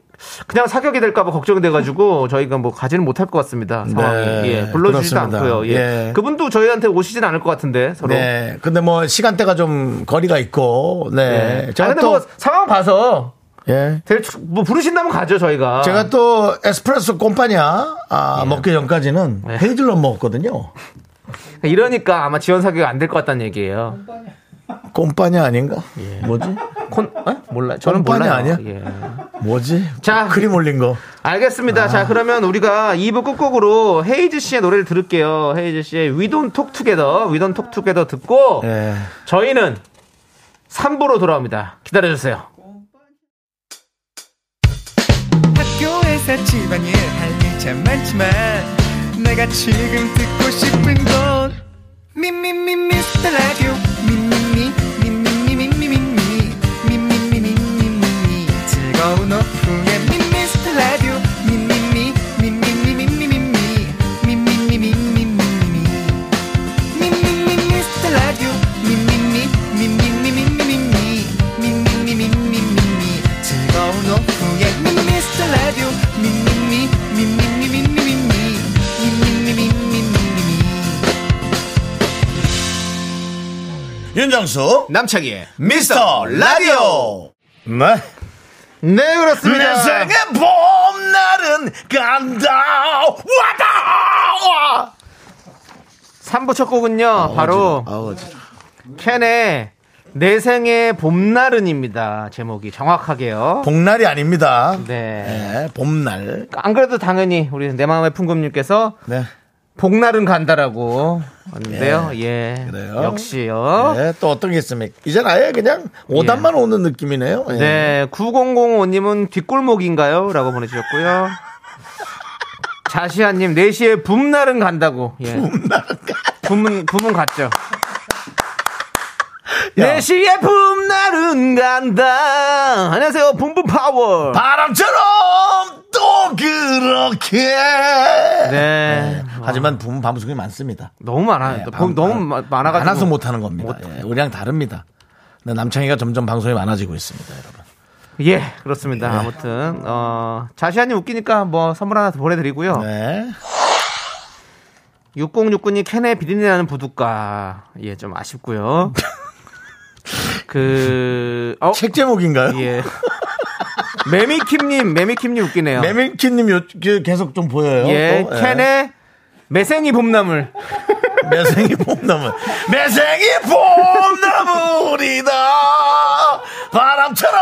그냥 사격이 될까봐 걱정돼가지고 저희가 뭐 가지는 못할 것 같습니다. 상황이 네, 예, 불러주지도 그렇습니다. 않고요. 예. 예. 그분도 저희한테 오시진 않을 것 같은데 서로. 네. 근데 뭐 시간대가 좀 거리가 있고, 네. 네. 제가 아, 근데 또, 뭐 상황 봐서 예. 될, 뭐 부르신다면 가죠 저희가. 제가 또 에스프레소 꼼파냐 아, 먹기 전까지는 네. 헤이즐넛 먹었거든요. 이러니까 아마 지원 사격이 안 될 것 같다는 얘기예요. 꼼파냐 아닌가? 뭐지? 콘, 어? 몰라요. 저는 몰라요. 아니야? 예. 뭐지? 자. 크림 올린 거. 알겠습니다. 아. 자, 그러면 우리가 2부 끝곡으로 헤이즈 씨의 노래를 들을게요. 헤이즈 씨의 We Don't Talk Together, We Don't Talk Together 듣고 예. 저희는 3부로 돌아옵니다. 기다려주세요. 학교에서 집안일 할일참 많지만 내가 지금 듣고 싶은 건 미미미 미스터 라디오 미미미 미 미미 미미미 미미미 미미미 즐거운 오후 윤정수, 남창희의 미스터 라디오. 네. 네, 내 그렇습니다. 생의 봄날은 간다. 와다! 3부 첫 곡은요, 바로 아우, 진짜. 캔의 내 생의 봄날은입니다. 제목이 정확하게요. 복날이 아닙니다. 네. 네, 봄날. 안 그래도 당연히 우리 내 마음의 풍금님께서 네. 복날은 간다라고 하는데요. 예. 그래요? 역시요. 네, 또 어떤 게 있습니까? 이젠 아예 그냥 오답만 오는 느낌이네요. 예. 네, 9005님은 뒷골목인가요? 라고 보내주셨고요. 자시아님, 4시에 붐날은 간다고. 예. 붐은, 붐은 갔죠. 4시에 붐날은 간다. 안녕하세요, 붐붐 파워. 바람처럼 또 그렇게. 네. 하지만 붐 방송이 많습니다. 너무 많아요. 네, 봄 방- 너무 마- 많아가지고. 많아서 못하는 겁니다. 못- 예, 우리랑 다릅니다. 남창희가 점점 방송이 많아지고 있습니다, 여러분. 예, 그렇습니다. 아무튼, 어, 자시아님 웃기니까 뭐 선물 하나 더 보내드리고요. 네. 6069님 캔에 비린내나는 부둣가. 예, 좀 아쉽고요. *laughs* 그, 어, 책 제목인가요? 예. 매미킴님, 매미킴님 웃기네요. 매민키님 요, 그 계속 좀 보여요. 예, 또. 캔에 매생이 봄나물. 매생이 봄나물. 매생이 봄나물이다. 바람처럼.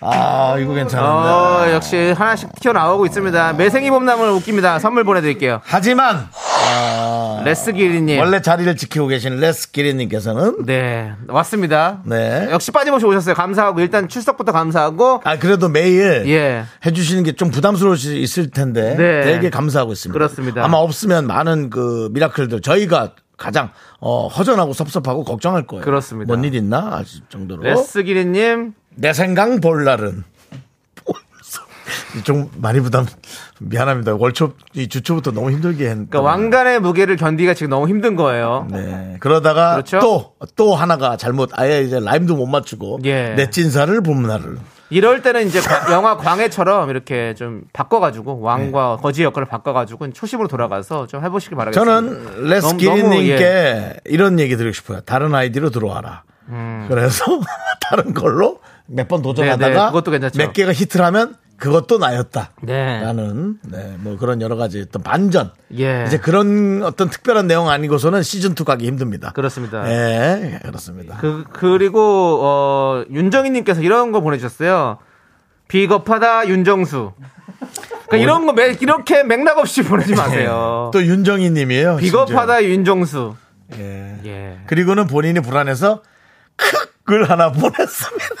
아, 이거 괜찮은데. 어, 역시 하나씩 튀어나오고 있습니다. 매생이 봄나물 웃깁니다. 선물 보내드릴게요. 하지만, 아, 레스기리님. 원래 자리를 지키고 계신 레스키리님께서는 네, 왔습니다. 네. 역시 빠짐없이 오셨어요. 감사하고, 일단 출석부터 감사하고, 아, 그래도 매일 예. 해주시는 게 좀 부담스러울 수 있을 텐데 네. 되게 감사하고 있습니다. 그렇습니다. 아마 없으면 많은 그 미라클들 저희가 가장 어, 허전하고 섭섭하고 걱정할 거예요. 그렇습니다. 뭔 일 있나 할 정도로. 레스기리님, 내 생각 볼날은 좀 많이 부담 미안합니다. 월초 이 주초부터 너무 힘들게 했. 그러니까 왕관의 무게를 견디기가 지금 너무 힘든 거예요. 네. 그러다가 그렇죠? 또 또 하나가 잘못 아예 이제 라임도 못 맞추고 예. 내 찐사를 봄날을 이럴 때는 이제 과- 영화 광해처럼 이렇게 좀 바꿔가지고 왕과 거지 역할을 바꿔가지고 초심으로 돌아가서 좀 해보시기 바라겠습니다. 저는 레스 너무- 기리님께 너무, 예. 이런 얘기 드리고 싶어요. 다른 아이디로 들어와라. 음. 그래서 *laughs* 다른 걸로 몇번 네, 도전하다가 네, 그것도 괜찮죠. 몇 개가 히트를 하면 그것도 나였다. 네. 라는 네, 뭐 그런 여러 가지 어떤 반전. 예. 이제 그런 어떤 특별한 내용 아니고서는 시즌 2 가기 힘듭니다. 그렇습니다. 예, 그렇습니다. 그, 그리고, 어, 윤정희 님께서 이런 거 보내 주셨어요. 비겁하다, 윤정수. 그러니까 이런 거 매- 이렇게 맥락 없이 *laughs* 보내지 마세요. 또 윤정희 님이에요. 비겁하다 윤정수. 심지어. 예. 예. 그리고는 본인이 불안해서 크글 하나 보냈습니다. *laughs*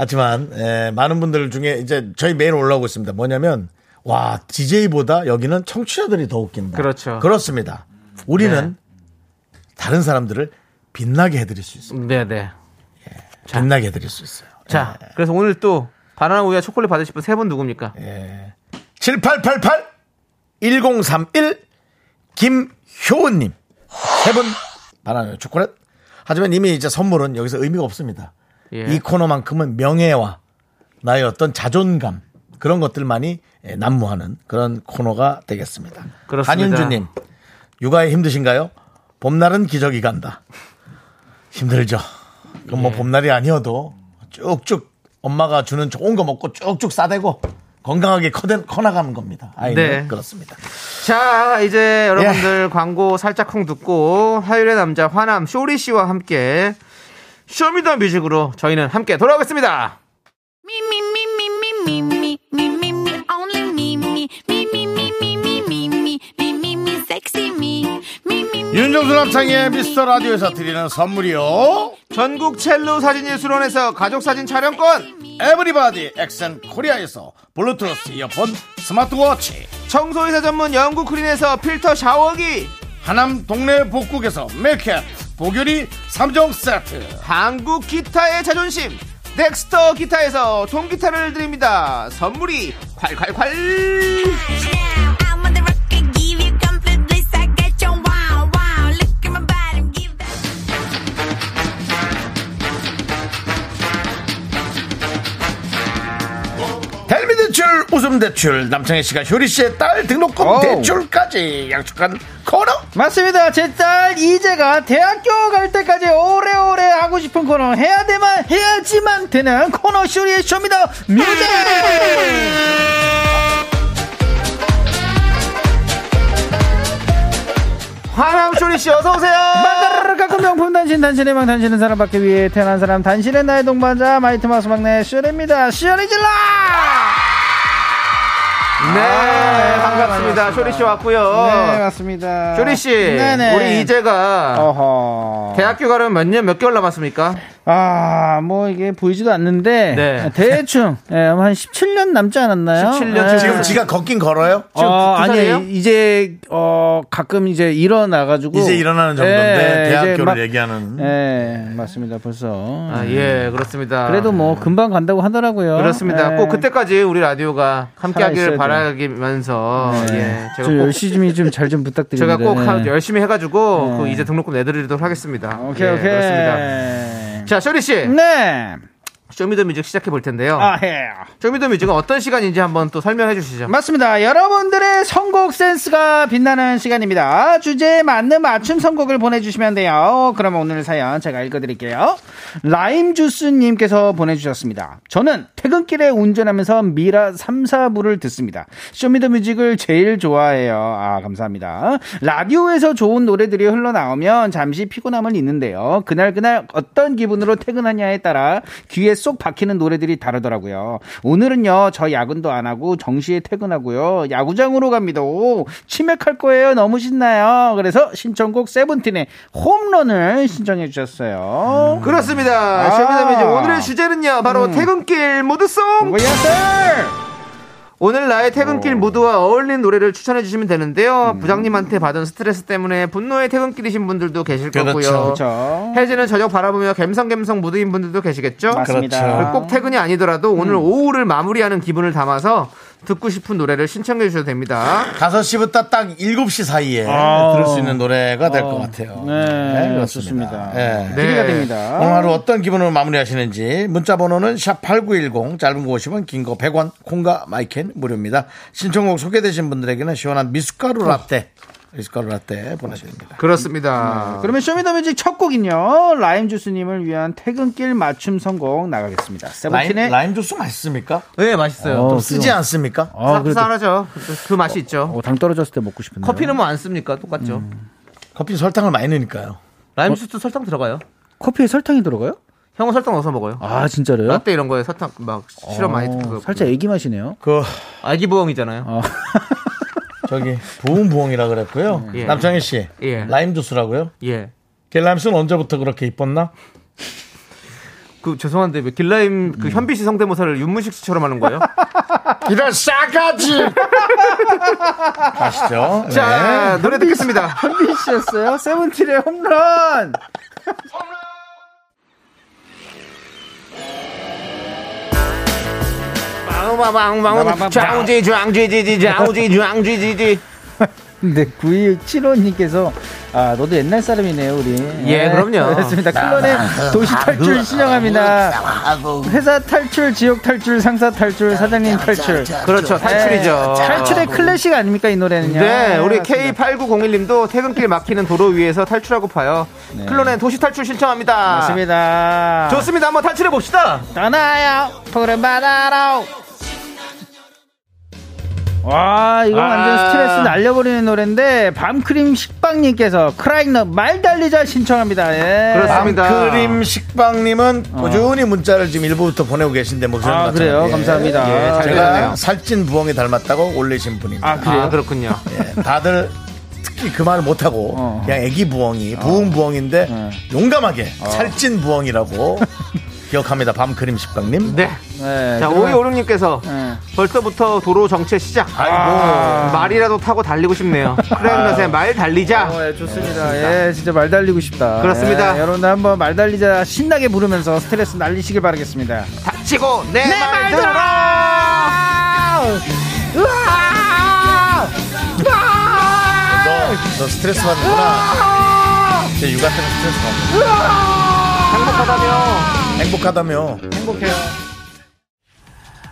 하지만 예, 많은 분들 중에 이제 저희 메일 올라오고 있습니다. 뭐냐면 와 DJ보다 여기는 청취자들이 더 웃긴다. 그렇죠. 그렇습니다. 우리는 다른 사람들을 빛나게 해드릴 수 있습니다. 네, 네. 빛나게 해드릴 수 있어요. 자, 그래서 오늘 또 바나나 우유와 초콜릿 받으실 분 세 분 누굽니까? 예. 7888 1031 김효은님 세 분 바나나 초콜릿. 하지만 이미 이제 선물은 여기서 의미가 없습니다. 예. 이 코너만큼은 명예와 나의 어떤 자존감 그런 것들만이 예, 난무하는 그런 코너가 되겠습니다. 그렇습니다. 한윤주님 육아에 힘드신가요? 봄날은 기저귀 간다. 힘들죠. 그럼 예. 뭐 봄날이 아니어도 쭉쭉 엄마가 주는 좋은 거 먹고 쭉쭉 싸대고 건강하게 커, 커나가는 겁니다. 아이는 네. 그렇습니다. 자, 이제 여러분들 예. 광고 살짝 콩 듣고 화요일의 남자 화남 쇼리 씨와 함께 Show Me The Music으로 저희는 함께 돌아오겠습니다. 윤정수 남창희의 미스터 라디오에서 드리는 선물이요. 전국 첼로 사진예술원에서 가족사진 촬영권. 에브리바디 엑센 코리아에서 블루투스 이어폰 스마트워치. 청소회사 전문 영국 크린에서 필터 샤워기. 하남 동네 복국에서 메이크업. 보교리 3종 세트. 한국 기타의 자존심, 넥스터 기타에서 통기타를 드립니다. 선물이 콸콸콸! 웃음 대출, 남창희 씨가 효리 씨의 딸 등록금 어우. 대출까지 약속한 코너. 맞습니다. 제 딸 이제가 대학교 갈 때까지 오래오래 하고 싶은 코너 해야 되만 해야지만 되는 코너 쇼리의 쇼미더 뮤직. 화남 쇼리 씨 어서 오세요. 만가르르 깎은 명품 단신 단신의 망 단신은 사랑받기 위해 태어난 사람 단신은 나의 동반자 마이트마스 막내 쇼리입니다. 쇼리 질러. 네, 아, 반갑습니다. 쇼리 씨 왔고요. 네 맞습니다. 쇼리 씨, 네네. 우리 이제가 어허. 대학교 가려면 몇 년, 몇 개월 남았습니까? 아, 뭐 이게 보이지도 않는데 네. 대충 *laughs* 예, 한 17년 남지 않았나요? 17년 예. 지금 지가 걷긴 걸어요? 지금 어, 두 살이에요? 아니 이제 어 가끔 이제 일어나 가지고 이제 일어나는 정도인데 예, 대학교를 막- 얘기하는. 예 맞습니다 벌써 아, 예, 그렇습니다. 그래도 뭐 금방 간다고 하더라고요 그렇습니다. 예. 꼭 그때까지 우리 라디오가 함께 하기를 살아있어야죠. 바라면서, 네. 예, 저 제가 꼭, 열심히 좀잘좀 부탁드립니다 제가 꼭 하- 네. 열심히 해가지고, 네. 그 이제 등록금 내드리도록 하겠습니다. 오케이 예, 오케이 그렇습니다. 자, 쇼리 씨, 네 Show Me The Music 시작해 볼 텐데요. 아, 해. 쇼미더뮤직은 어떤 시간인지 한번 또 설명해 주시죠. 맞습니다. 여러분들의 선곡 센스가 빛나는 시간입니다. 주제에 맞는 맞춤 선곡을 보내주시면 돼요. 그러면 오늘 사연 제가 읽어드릴게요. 라임주스님께서 보내주셨습니다. 저는 퇴근길에 운전하면서 미라 3, 4부를 듣습니다. 쇼미더뮤직을 제일 좋아해요. 아, 감사합니다. 라디오에서 좋은 노래들이 흘러나오면 잠시 피곤함을 잊는데요. 그날그날 어떤 기분으로 퇴근하냐에 따라 귀에 쏙 박히는 노래들이 다르더라고요. 오늘은요, 저 야근도 안 하고 정시에 퇴근하고요. 야구장으로 갑니다. 오, 치맥할 거예요. 너무 신나요. 그래서 신청곡 세븐틴의 홈런을 신청해 주셨어요. 그렇습니다. 아. 오늘의 주제는요, 바로 음. 퇴근길 무드송! 뭐였어? 오늘 나의 퇴근길 무드와 어울리는 노래를 추천해 주시면 되는데요. 부장님한테 받은 스트레스 때문에 분노의 퇴근길이신 분들도 계실 그렇죠. 거고요. 그렇죠. 해지는 저녁 바라보며 갬성갬성 무드인 분들도 계시겠죠? 맞습니다. 그렇죠. 꼭 퇴근이 아니더라도 오늘 오후를 마무리하는 기분을 담아서 듣고 싶은 노래를 신청해 주셔도 됩니다. 5시부터 딱 7시 사이에 아. 들을 수 있는 노래가 될 것 같아요. 네, 그렇습니다. 좋습니다. 예. 네. 기대가 됩니다. 오늘 하루 어떤 기분으로 마무리하시는지 문자 번호는 샵 8910 짧은 거 50원 긴 거 100원 콩과 마이 K는 무료입니다. 신청곡 소개되신 분들에게는 시원한 미숫가루 라떼 미숫가루 라떼 보내드립니다. 그렇습니다. 그러면 Show Me The Music 첫 곡은요 라임 주스님을 위한 퇴근길 맞춤 선곡 나가겠습니다. 라임, 세븐틴의 라임 주스 맛있습니까? 네, 맛있어요. 어, 좀 쓰지 않습니까? 아, 쌉쌀하죠. 그 맛이 있죠. 어, 당 떨어졌을 때 먹고 싶은데. 커피는 뭐 안 씁니까? 똑같죠. 음. 커피 설탕을 많이 넣으니까요. 라임 주스 설탕 들어가요. 커피에 설탕이 들어가요? 형은 설탕 넣어서 먹어요. 아 진짜로요? 라떼 이런 거에 설탕 막 많이 어, 그, 살짝 애기 맛이네요. 그 아기 부엉이잖아요. *laughs* 어. 저기 부은 부엉이라 그랬고요. 예. 남창희 씨 예. 라임 주스라고요? 예. 겔라임스는 언제부터 그렇게 이뻤나? 그 죄송한데 왜 길라임 그 현비 씨 성대모사를 윤문식 씨처럼 하는 거예요? *laughs* 이런 싸가지. *laughs* 아시죠? 네. 자 노래 듣겠습니다. 현빈 씨였어요? 세븐틴의 홈런. 빵빵빵빵 장우지 장지지지 장우지 장지지지 근데 9275님께서 아 너도 옛날 사람이네요 우리. 예, 그럼요. 그렇습니다. 클론의 도시 탈출 신청합니다. 회사 탈출, 지역 탈출, 상사 탈출, 사장님 탈출. 그렇죠 탈출이죠. 네, 탈출의 클래식 아닙니까 이 노래는요? 네, 우리 맞습니다. K8901님도 퇴근길 막히는 도로 위에서 탈출하고파요. 클론의 도시 탈출 신청합니다. 맞습니다. 좋습니다. 한번 탈출해 봅시다. 떠나요 푸른 바다로. 와 이거 완전 아. 스트레스 날려버리는 노래인데 밤크림 식빵님께서 크라잉너 말 달리자 신청합니다. 예. 그렇습니다. 밤크림 식빵님은 꾸준히 문자를 지금 일부부터 보내고 계신데 목소리 아 그래요 감사합니다. 예, 잘 제가 되네요. 살찐 부엉이 닮았다고 올리신 분입니다. 아 그래요? 아, 그렇군요. 예, 다들 특히 그 말을 못하고 어. 그냥 애기 부엉이, 부은 부엉인데 어. 용감하게 살찐 부엉이라고 *laughs* 기억합니다. 밤크림 식빵님. 네. 네, 자, 그러면- 오이 오륙님께서 네. 벌써부터 도로 정체 시작. 아이고. 말이라도 타고 달리고 싶네요. *laughs* 크라잉넛의 말 달리자. 어, 예, 좋습니다. 예, 진짜 말 달리고 싶다. 그렇습니다. 예, 여러분들 한번 말 달리자 신나게 부르면서 스트레스 날리시길 바라겠습니다. 닥치고 내 말 들어! 너, 너 스트레스 받는구나. 제 육아 때문에 스트레스 받는 행복하다며. 행복하다며. 행복해요.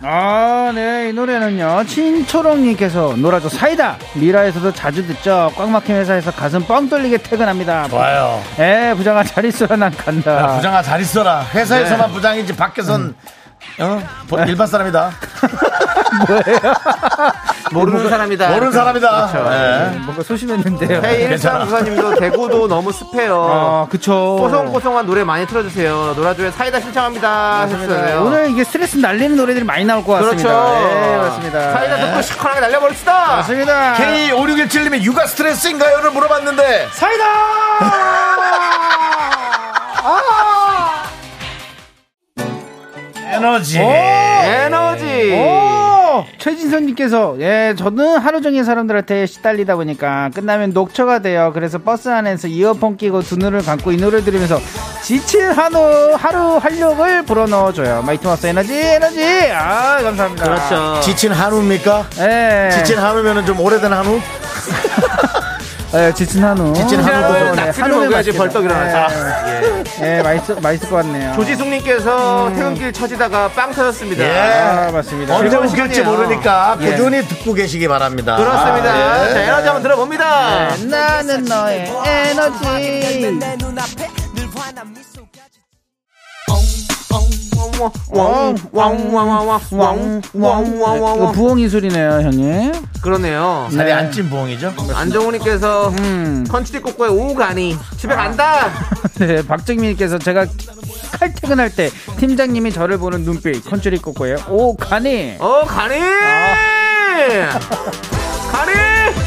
아, 네, 이 노래는요. 친초롱님께서 놀아줘 사이다. 미라에서도 자주 듣죠. 꽉 막힌 회사에서 가슴 뻥 뚫리게 퇴근합니다. 좋아요. 예, 부장아 잘 있어라 난 야, 간다. 부장아 잘 있어라. 회사에서만 부장이지 밖에선 어? 보- 일반 사람이다. *laughs* 모르는 사람이다. 모르는 사람이다. 그렇죠. 예. 뭔가 소심했는데요. 괜찮아. K1394님도 대구도 너무 습해요. 아, 그쵸. 뽀송뽀송한 노래 많이 틀어주세요. 노라조의 사이다 신청합니다. 했어요. 오늘 이게 스트레스 날리는 노래들이 많이 나올 것 그렇죠. 같습니다. 예, 맞습니다. 사이다 듣고 시원하게 날려버립시다. 맞습니다. K5617님이 육아 스트레스인가요?를 물어봤는데 에너지. *laughs* 에너지. 오! 최진선님께서 예 저는 하루 종일 사람들한테 시달리다 보니까 끝나면 녹초가 돼요. 그래서 버스 안에서 이어폰 끼고 두 눈을 감고 이 노래 들으면서 지친 한우 하루 활력을 불어넣어줘요. 마이티마우스 에너지 에너지 아 감사합니다. 그렇죠. 지친 한우입니까? 예. 지친 한우면은 좀 오래된 한우? *laughs* 예, 지친 한우. 지친 한우도 네, 좀 낙지를 한우는 먹어야지 맛있겠다. 벌떡 일어나죠. 예, 예, 맛있 맛있을 것 같네요. 조지숙님께서 퇴근길 처지다가 빵 터졌습니다. 예. 아 맞습니다. 언제 즐거운 웃길지 시간이에요. 모르니까 예. 꾸준히 듣고 계시기 바랍니다. 그렇습니다. 아, 예. 자, 에너지 한번 들어봅니다. 나는 너의 에너지. 이거 부엉이 소리네요, 형님. 그러네요. 살이 네. 안찐 부엉이죠? 안정훈님께서 음. 컨치리 꼬꼬의 오후 가니 집에 간다. *laughs* 네, 박정민님께서 제가 칼퇴근할 때 팀장님이 저를 보는 눈빛 컨츄리 꼬꼬예요. 오 가니. 어 가니. 가니.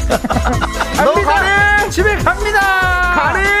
*laughs* 너 가니. 집에 갑니다. 가니.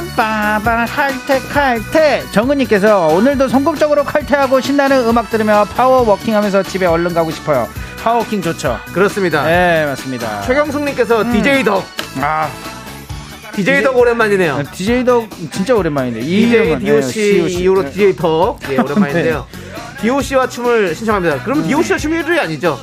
빰빠방 칼퇴 칼퇴 정은님께서 오늘도 성공적으로 칼퇴하고 신나는 음악 들으며 파워워킹하면서 집에 얼른 가고 싶어요. Power walking 좋죠. 그렇습니다. 네 맞습니다. 최경숙님께서 DJ 덕. 아 DJ 덕 오랜만이네요. DJ도 진짜 오랜만인데 이 DJ 이름은, 네, DOC DOC. 이후로 DJ 덕. 예, *laughs* 오랜만인데요. DOC와 춤을 신청합니다. 그럼 DOC와 춤이 1위 아니죠?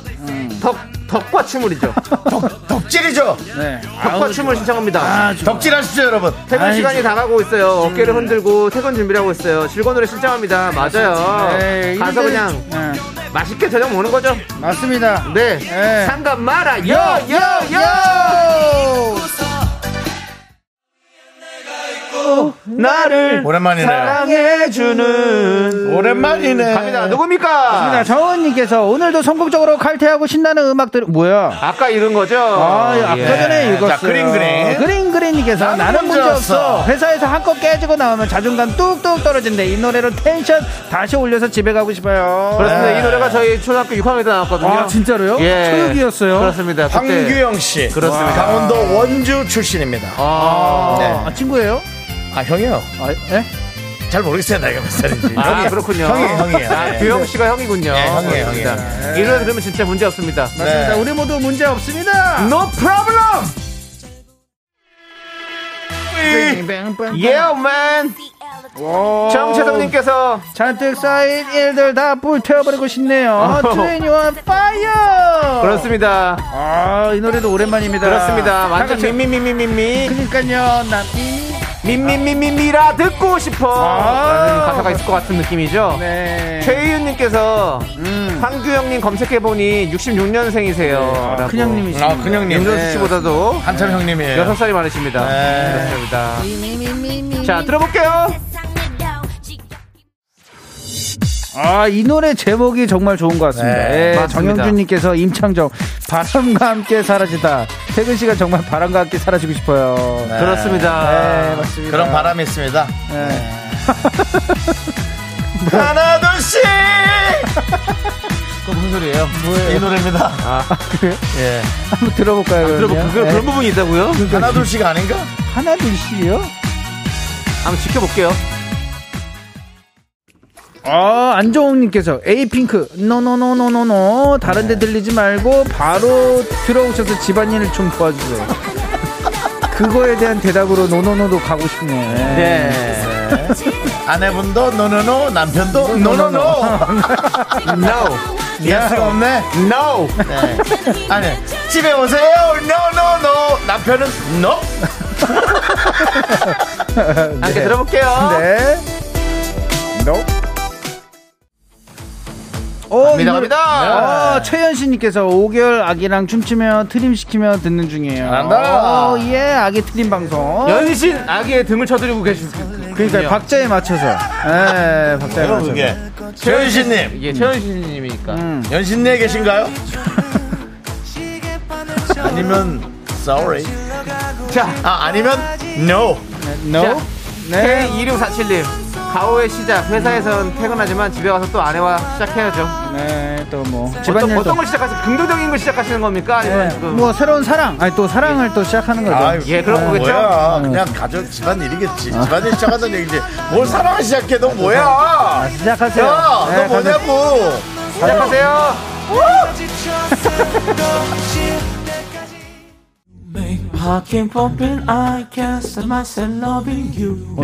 덕, 덕과 춤을이죠. *laughs* 덕덕 덕질이죠. 네. 덕과 춤을 신청합니다. 아, 좀- 덕질하십시오, 여러분. 퇴근 아이, 시간이 다 가고 있어요. 어깨를 흔들고 퇴근 준비를 하고 있어요. 즐거운 노래 신청합니다. 맞아요. 네, 가서 이들- 그냥 네, 맛있게 저녁 먹는 거죠. 맞습니다. 네. 네. 상관 마라. 요, 요, 요! 나를 오랜만이네요. 사랑해주는 오랜만이네. 갑니다. 누굽니까? 자, 정은님께서 오늘도 성공적으로 칼퇴하고 신나는 음악들 뭐야? 아까 읽은 거죠? 아, 아까 예. 전에 읽었어요. 자, 그린 그린. 그린 그린님께서 나는 나는 문제 없어. 회사에서 한껏 깨지고 나오면 자존감 뚝뚝 떨어진대. 이 노래로 텐션 다시 올려서 집에 가고 싶어요. 그렇습니다. 네. 이 노래가 저희 초등학교 6학년 때 나왔거든요. 아, 진짜로요? 예. 초육이었어요? 그렇습니다. 그때. 황규영 씨. 그렇습니다. 강원도 원주 출신입니다. 아, 네. 아, 친구예요? 아, 형이요. 아, 예? 잘 모르겠어요, 나이가 몇 살인지. 아, 형이- 그렇군요. 형이, 형이에요. 아, 네. 규영 씨가 형이군요. 네, 형이에요. 형이에요. 이 노래 들으면 진짜 문제 없습니다. 맞습니다. 네. 우리 모두 문제 없습니다. No problem! Yeah, man! 오. 정채성님께서 잔뜩 쌓인 일들 다 불태워버리고 싶네요. 트웬티원 파이어! 그렇습니다. 아, 이 노래도 오랜만입니다. 그렇습니다. 완전 미미미미미미 그러니까요, 나 미 미. 미미미미미라 듣고 싶어 아. 라는 가사가 있을 것 같은 느낌이죠. 네. 최희윤님께서 음. 황규영님 검색해보니 66년생이세요. 아, 큰형님이시 아, 큰형님. 윤정수 네. 씨보다도 한참 형님이에요. 6살이 많으십니다. 네. 그렇습니다. 자, 들어볼게요. 아, 이 노래 제목이 정말 좋은 것 같습니다. 네, 예, 맞습니다. 정영준님께서 임창정, 바람과 함께 사라지다. 퇴근 시간 정말 바람과 함께 사라지고 싶어요. 네, 그렇습니다. 맞습니다. 그런 바람이 있습니다. 네. *laughs* 하나, 둘씩! 그 무슨 소리예요? 이 노래입니다. 아, 예. 한번 들어볼까요? 들어보, 그러면? 그, 네. 그런 부분이 있다고요? 하나, 둘씩 아닌가? 하나, 둘씩이요? 한번 지켜볼게요. 아, 안정욱님께서 에이핑크, 노노노노노노. 다른 데 들리지 말고 바로 들어오셔서 집안일을 좀 도와주세요. *laughs* 그거에 대한 대답으로 No No No도 가고 싶네요. 네. 아내분도 no no no, 남편도 no no no. No. *laughs* Yes가 없네. No. 네. 아니, 집에 오세요. No no no. 남편은 no. *laughs* 함께 들어볼게요. 네. No. 오, 갑니다, 이 노래- 갑니다. 아, 최현신님께서 5개월 아기랑 춤추며 트림 시키며 듣는 중이에요. 잘한다. 오, 예, 아기 트림 방송. 연신 아기의 등을 쳐드리고 계십니다. 그러니까 박자에 맞춰서. 예, 박자에 뭐예요, 맞춰서. 그게? 최현신님. 이게 최현신님이니까. 음. 연신내에 계신가요? *laughs* 아니면 sorry. 자, 아 아니면 no. No. 자, 네. K2647님. 가오의 시작. 회사에선 퇴근하지만 집에 가서 또 아내와 시작해야죠. 네, 또 뭐. 어떤, 집안일도. 어떤 걸 시작하세요? 긍정적인 걸 시작하시는 겁니까? 아니면 네, 지금. 뭐 새로운 사랑, 아니 또 사랑을 또 시작하는 거죠. 아유, 예, 그런 거겠죠? 뭐야? 그냥 가족 집안 일이겠지. 집안일 시작하던 얘기지. 뭘 사랑을 시작해? 너 뭐야? 시작하세요. 야, 네, 너 뭐냐고? 시작하세요. *laughs* *laughs*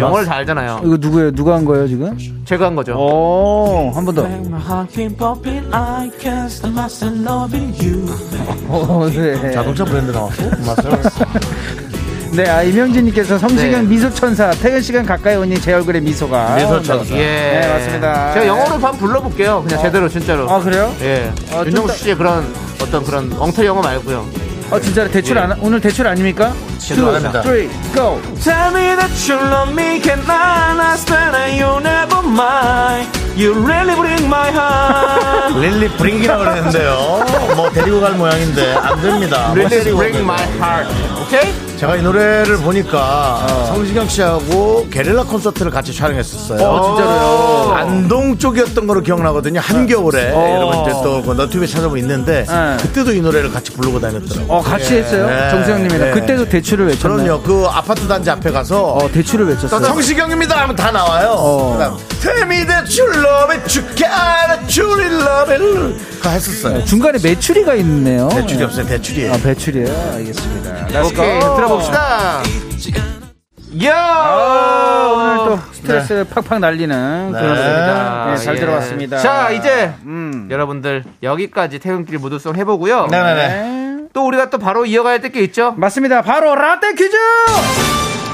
영어를 잘 알잖아요. 이거 누구예요? 누가 한 거예요 지금? 제가 한 거죠. 오, 한 번 더. 오, 네. 자동차 브랜드 나왔어? 맞아요. *laughs* 네, 아, 이명진님께서 성시경 네. 미소천사 퇴근 시간 가까이 오니 제 얼굴에 미소가. 미소천사. 예. 네, 맞습니다. 제가 영어로 한번 불러볼게요. 그냥 제대로, 진짜로. 아 그래요? 예. 아, 좀 윤정수 더- 씨의 그런 어떤 그런 엉터리 영어 말고요. 어 진짜 대출 예. 안 오늘 대출 아닙니까? 죄송합니다. 2, 3, go. Tell me that you love me, can I understand that you never mind? You really bring my heart. *laughs* Really bring이라고 그랬는데요. 뭐 데리고 갈 모양인데 안 됩니다. 뭐 really 데리고 bring my heart. 오케이? 제가 이 노래를 보니까 성시경 씨하고 게릴라 콘서트를 같이 촬영했었어요. 어, 진짜로요? 안동 쪽이었던 거로 기억나거든요. 한겨울에 어. 여러분 이제 또그 너튜브에 찾아보면 있는데 네. 그때도 이 노래를 같이 부르고 다녔더라고요. 어 같이 했어요? 네. 정수 형님이랑 네. 그때도 대출을 외쳤나요? 그럼요. 그 아파트 단지 앞에 가서 어 대출을 외쳤어요. 성시경입니다 하면 다 나와요. 어. 그다음 that you love it, you gotta truly love it. 그거 했었어요. 중간에 매출이가 있네요. 대출이 없어요. 대출이에요. 아 배출이에요. 알겠습니다. Let's 오케이. go. 들어봅시다. 야! 아, 오늘 또 스트레스 팍팍 날리는 네. 그렇습니다. 네, 잘 예. 들어봤습니다. 자, 이제 음. 여러분들 여기까지 퇴근길 무드송 해보고요. 네네네. 네. 또 우리가 또 바로 이어가야 될 게 있죠? 맞습니다. 바로 라떼 퀴즈!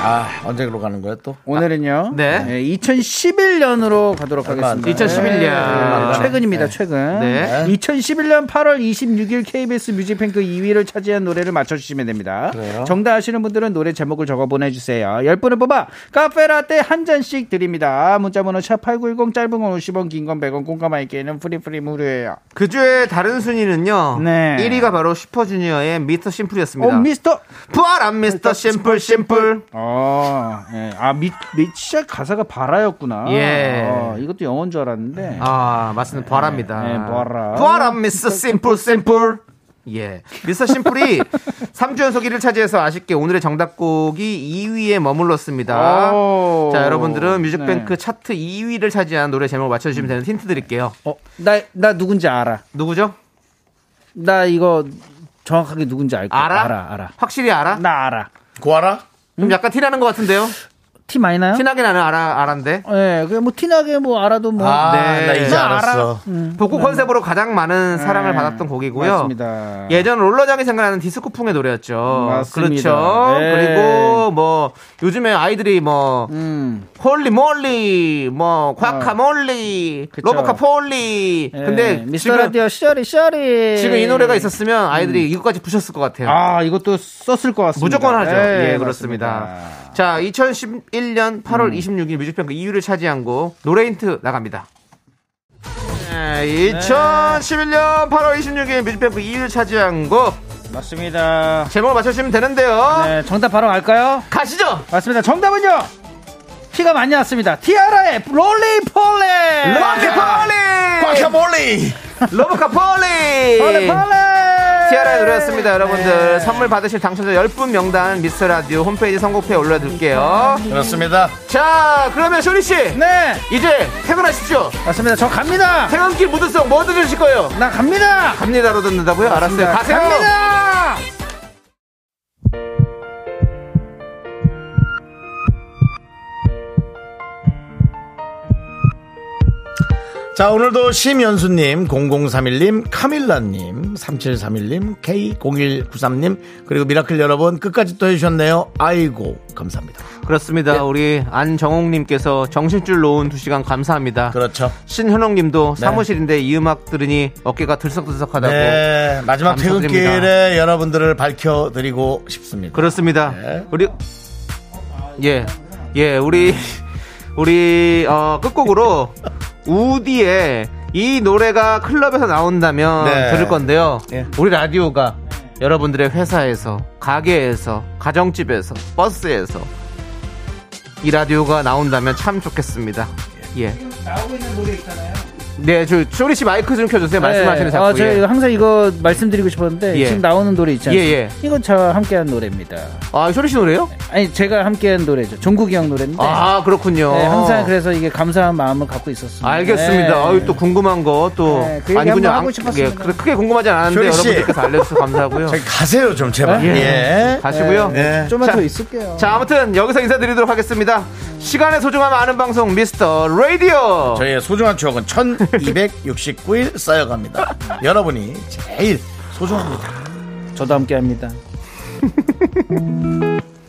아, 언제로 가는 거야 또? 오늘은요. 네. 2011년으로 가도록 하겠습니다. 2011 년. 네, 최근입니다, 최근. 네. 2011년 8월 26일 KBS 뮤직뱅크 2위를 차지한 노래를 맞춰주시면 됩니다. 그래요? 정답 아시는 분들은 노래 제목을 적어 보내주세요. 10분을 뽑아 카페라떼 한 잔씩 드립니다. 문자번호 샵8910 짧은 건 50원, 긴 건 100원, 공감할게는 프리프리 무료예요. 그 주에 다른 순위는요. 네. 1위가 바로 슈퍼주니어의 Mr. Simple이었습니다. 어, 미스터. 부활한 미스터 심플 심플. 어, 예. 아, 미, 미, 시작 가사가 봐라였구나. 예. 어, 이것도 영어인 줄 알았는데. 아, 맞습니다. 부활합니다. 네, 부활함. 부활함 Mr. Simple Simple. 예. Mr. Simple이 *laughs* 3주 연속 1위를 차지해서 아쉽게 오늘의 정답곡이 2위에 머물렀습니다. 오. 자, 여러분들은 뮤직뱅크 네. 차트 2위를 차지한 노래 제목 맞춰주시면 되는 힌트 드릴게요. 어, 나, 나 누군지 알아. 누구죠? 나 이거 정확하게 누군지 알 거야. 알아? 알아, 알아. 확실히 알아? 나 알아. 구하라? 좀 약간 티나는 것 같은데요? 티 많이 나요? 티나게 나는 알아, 알았는데. 예, 그냥 뭐 티나게 뭐 알아도 뭐. 아, 네. 나 이제 나 알아. 알았어. 복고 컨셉으로 가장 많은 사랑을 네. 받았던 곡이고요. 맞습니다. 예전 롤러장이 생각나는 디스코풍의 노래였죠. 맞습니다. 그렇죠. 네. 그리고 뭐 요즘에 아이들이 뭐 음. holy moly 뭐 과카몰리 그쵸. 로보카 폴리 예, 근데 미스터 지금 라디오 쇼리 쇼리. 지금 이 노래가 있었으면 아이들이 이거까지 부셨을 것 같아요. 아, 이것도 썼을 것 같습니다. 무조건 하죠. 예, 예, 그렇습니다. 자, 2011년 8월 26일 뮤직뱅크 2위를 차지한 곡 노래 힌트 나갑니다. 네, 2011년 8월 26일 뮤직뱅크 2위를 차지한 곡 맞습니다. 제목을 맞춰주시면 되는데요. 네, 정답 바로 갈까요? 가시죠. 맞습니다. 정답은요. 티가 많이 났습니다. 티아라의 롤리폴리. 락키폴리 과카몰리! 로보카폴리 폴리폴리. 티아라의 노래였습니다 여러분들 선물 받으실 당첨자 10분 명단 미스터라디오 홈페이지 선곡표에 올려둘게요 그렇습니다. 자 그러면 쇼리씨 네, 이제 퇴근하십시오 맞습니다. 저 갑니다. 퇴근길 무드송 뭐 들으실 거예요? 나 갑니다. 갑니다로 듣는다고요? 알았어요 가세요 갑니다. 자, 오늘도 심연수님, 0031님, 카밀라님, 3731님, K0193님, 그리고 미라클 여러분 끝까지 또 해주셨네요. 아이고, 감사합니다. 그렇습니다 우리 안정옥님께서 정신줄 놓은 2시간 감사합니다 그렇죠. 신현옥님도 네. 사무실인데 이 음악 들으니 어깨가 들썩들썩하다고 네, 마지막 감사드립니다. 퇴근길에 여러분들을 밝혀드리고 싶습니다. 그렇습니다. 네. 우리 예, 예, 우리 우리 어, 끝곡으로 우디의 이 노래가 클럽에서 나온다면 네. 들을 건데요. 예. 우리 라디오가 여러분들의 회사에서, 가게에서, 가정집에서, 버스에서 이 라디오가 나온다면 참 좋겠습니다. 예. 나오고 있는 노래 있잖아요. 네, 저 쇼리 씨 마이크 좀 켜주세요. 말씀하시는 아, 작품에. 저 항상 이거 말씀드리고 싶었는데 예. 지금 나오는 노래 있잖아요. 예, 예. 이건 저와 함께한 노래입니다. 아, 쇼리 씨 노래요? 아니 제가 함께한 노래죠. 종국이 형 노래인데. 아, 그렇군요. 네, 항상 그래서 이게 감사한 마음을 갖고 있었습니다. 알겠습니다. 네. 아유, 또 궁금한 거 또. 네, 그 얘기 한번 그냥 하고 안- 싶었습니다. 예, 크게 궁금하지 않았는데. 여러분들께서 알려주셔서 감사하고요. 저기 가세요, 좀, 제발. 예. 예. 가시고요. 네. 좀만 자, 더 있을게요. 자, 아무튼 여기서 인사드리도록 하겠습니다. 시간의 소중함 아는 방송 미스터 라디오. 저희의 소중한 추억은 1269일 쌓여갑니다. 여러분이 제일 소중합니다. 저도 함께 합니다. *laughs*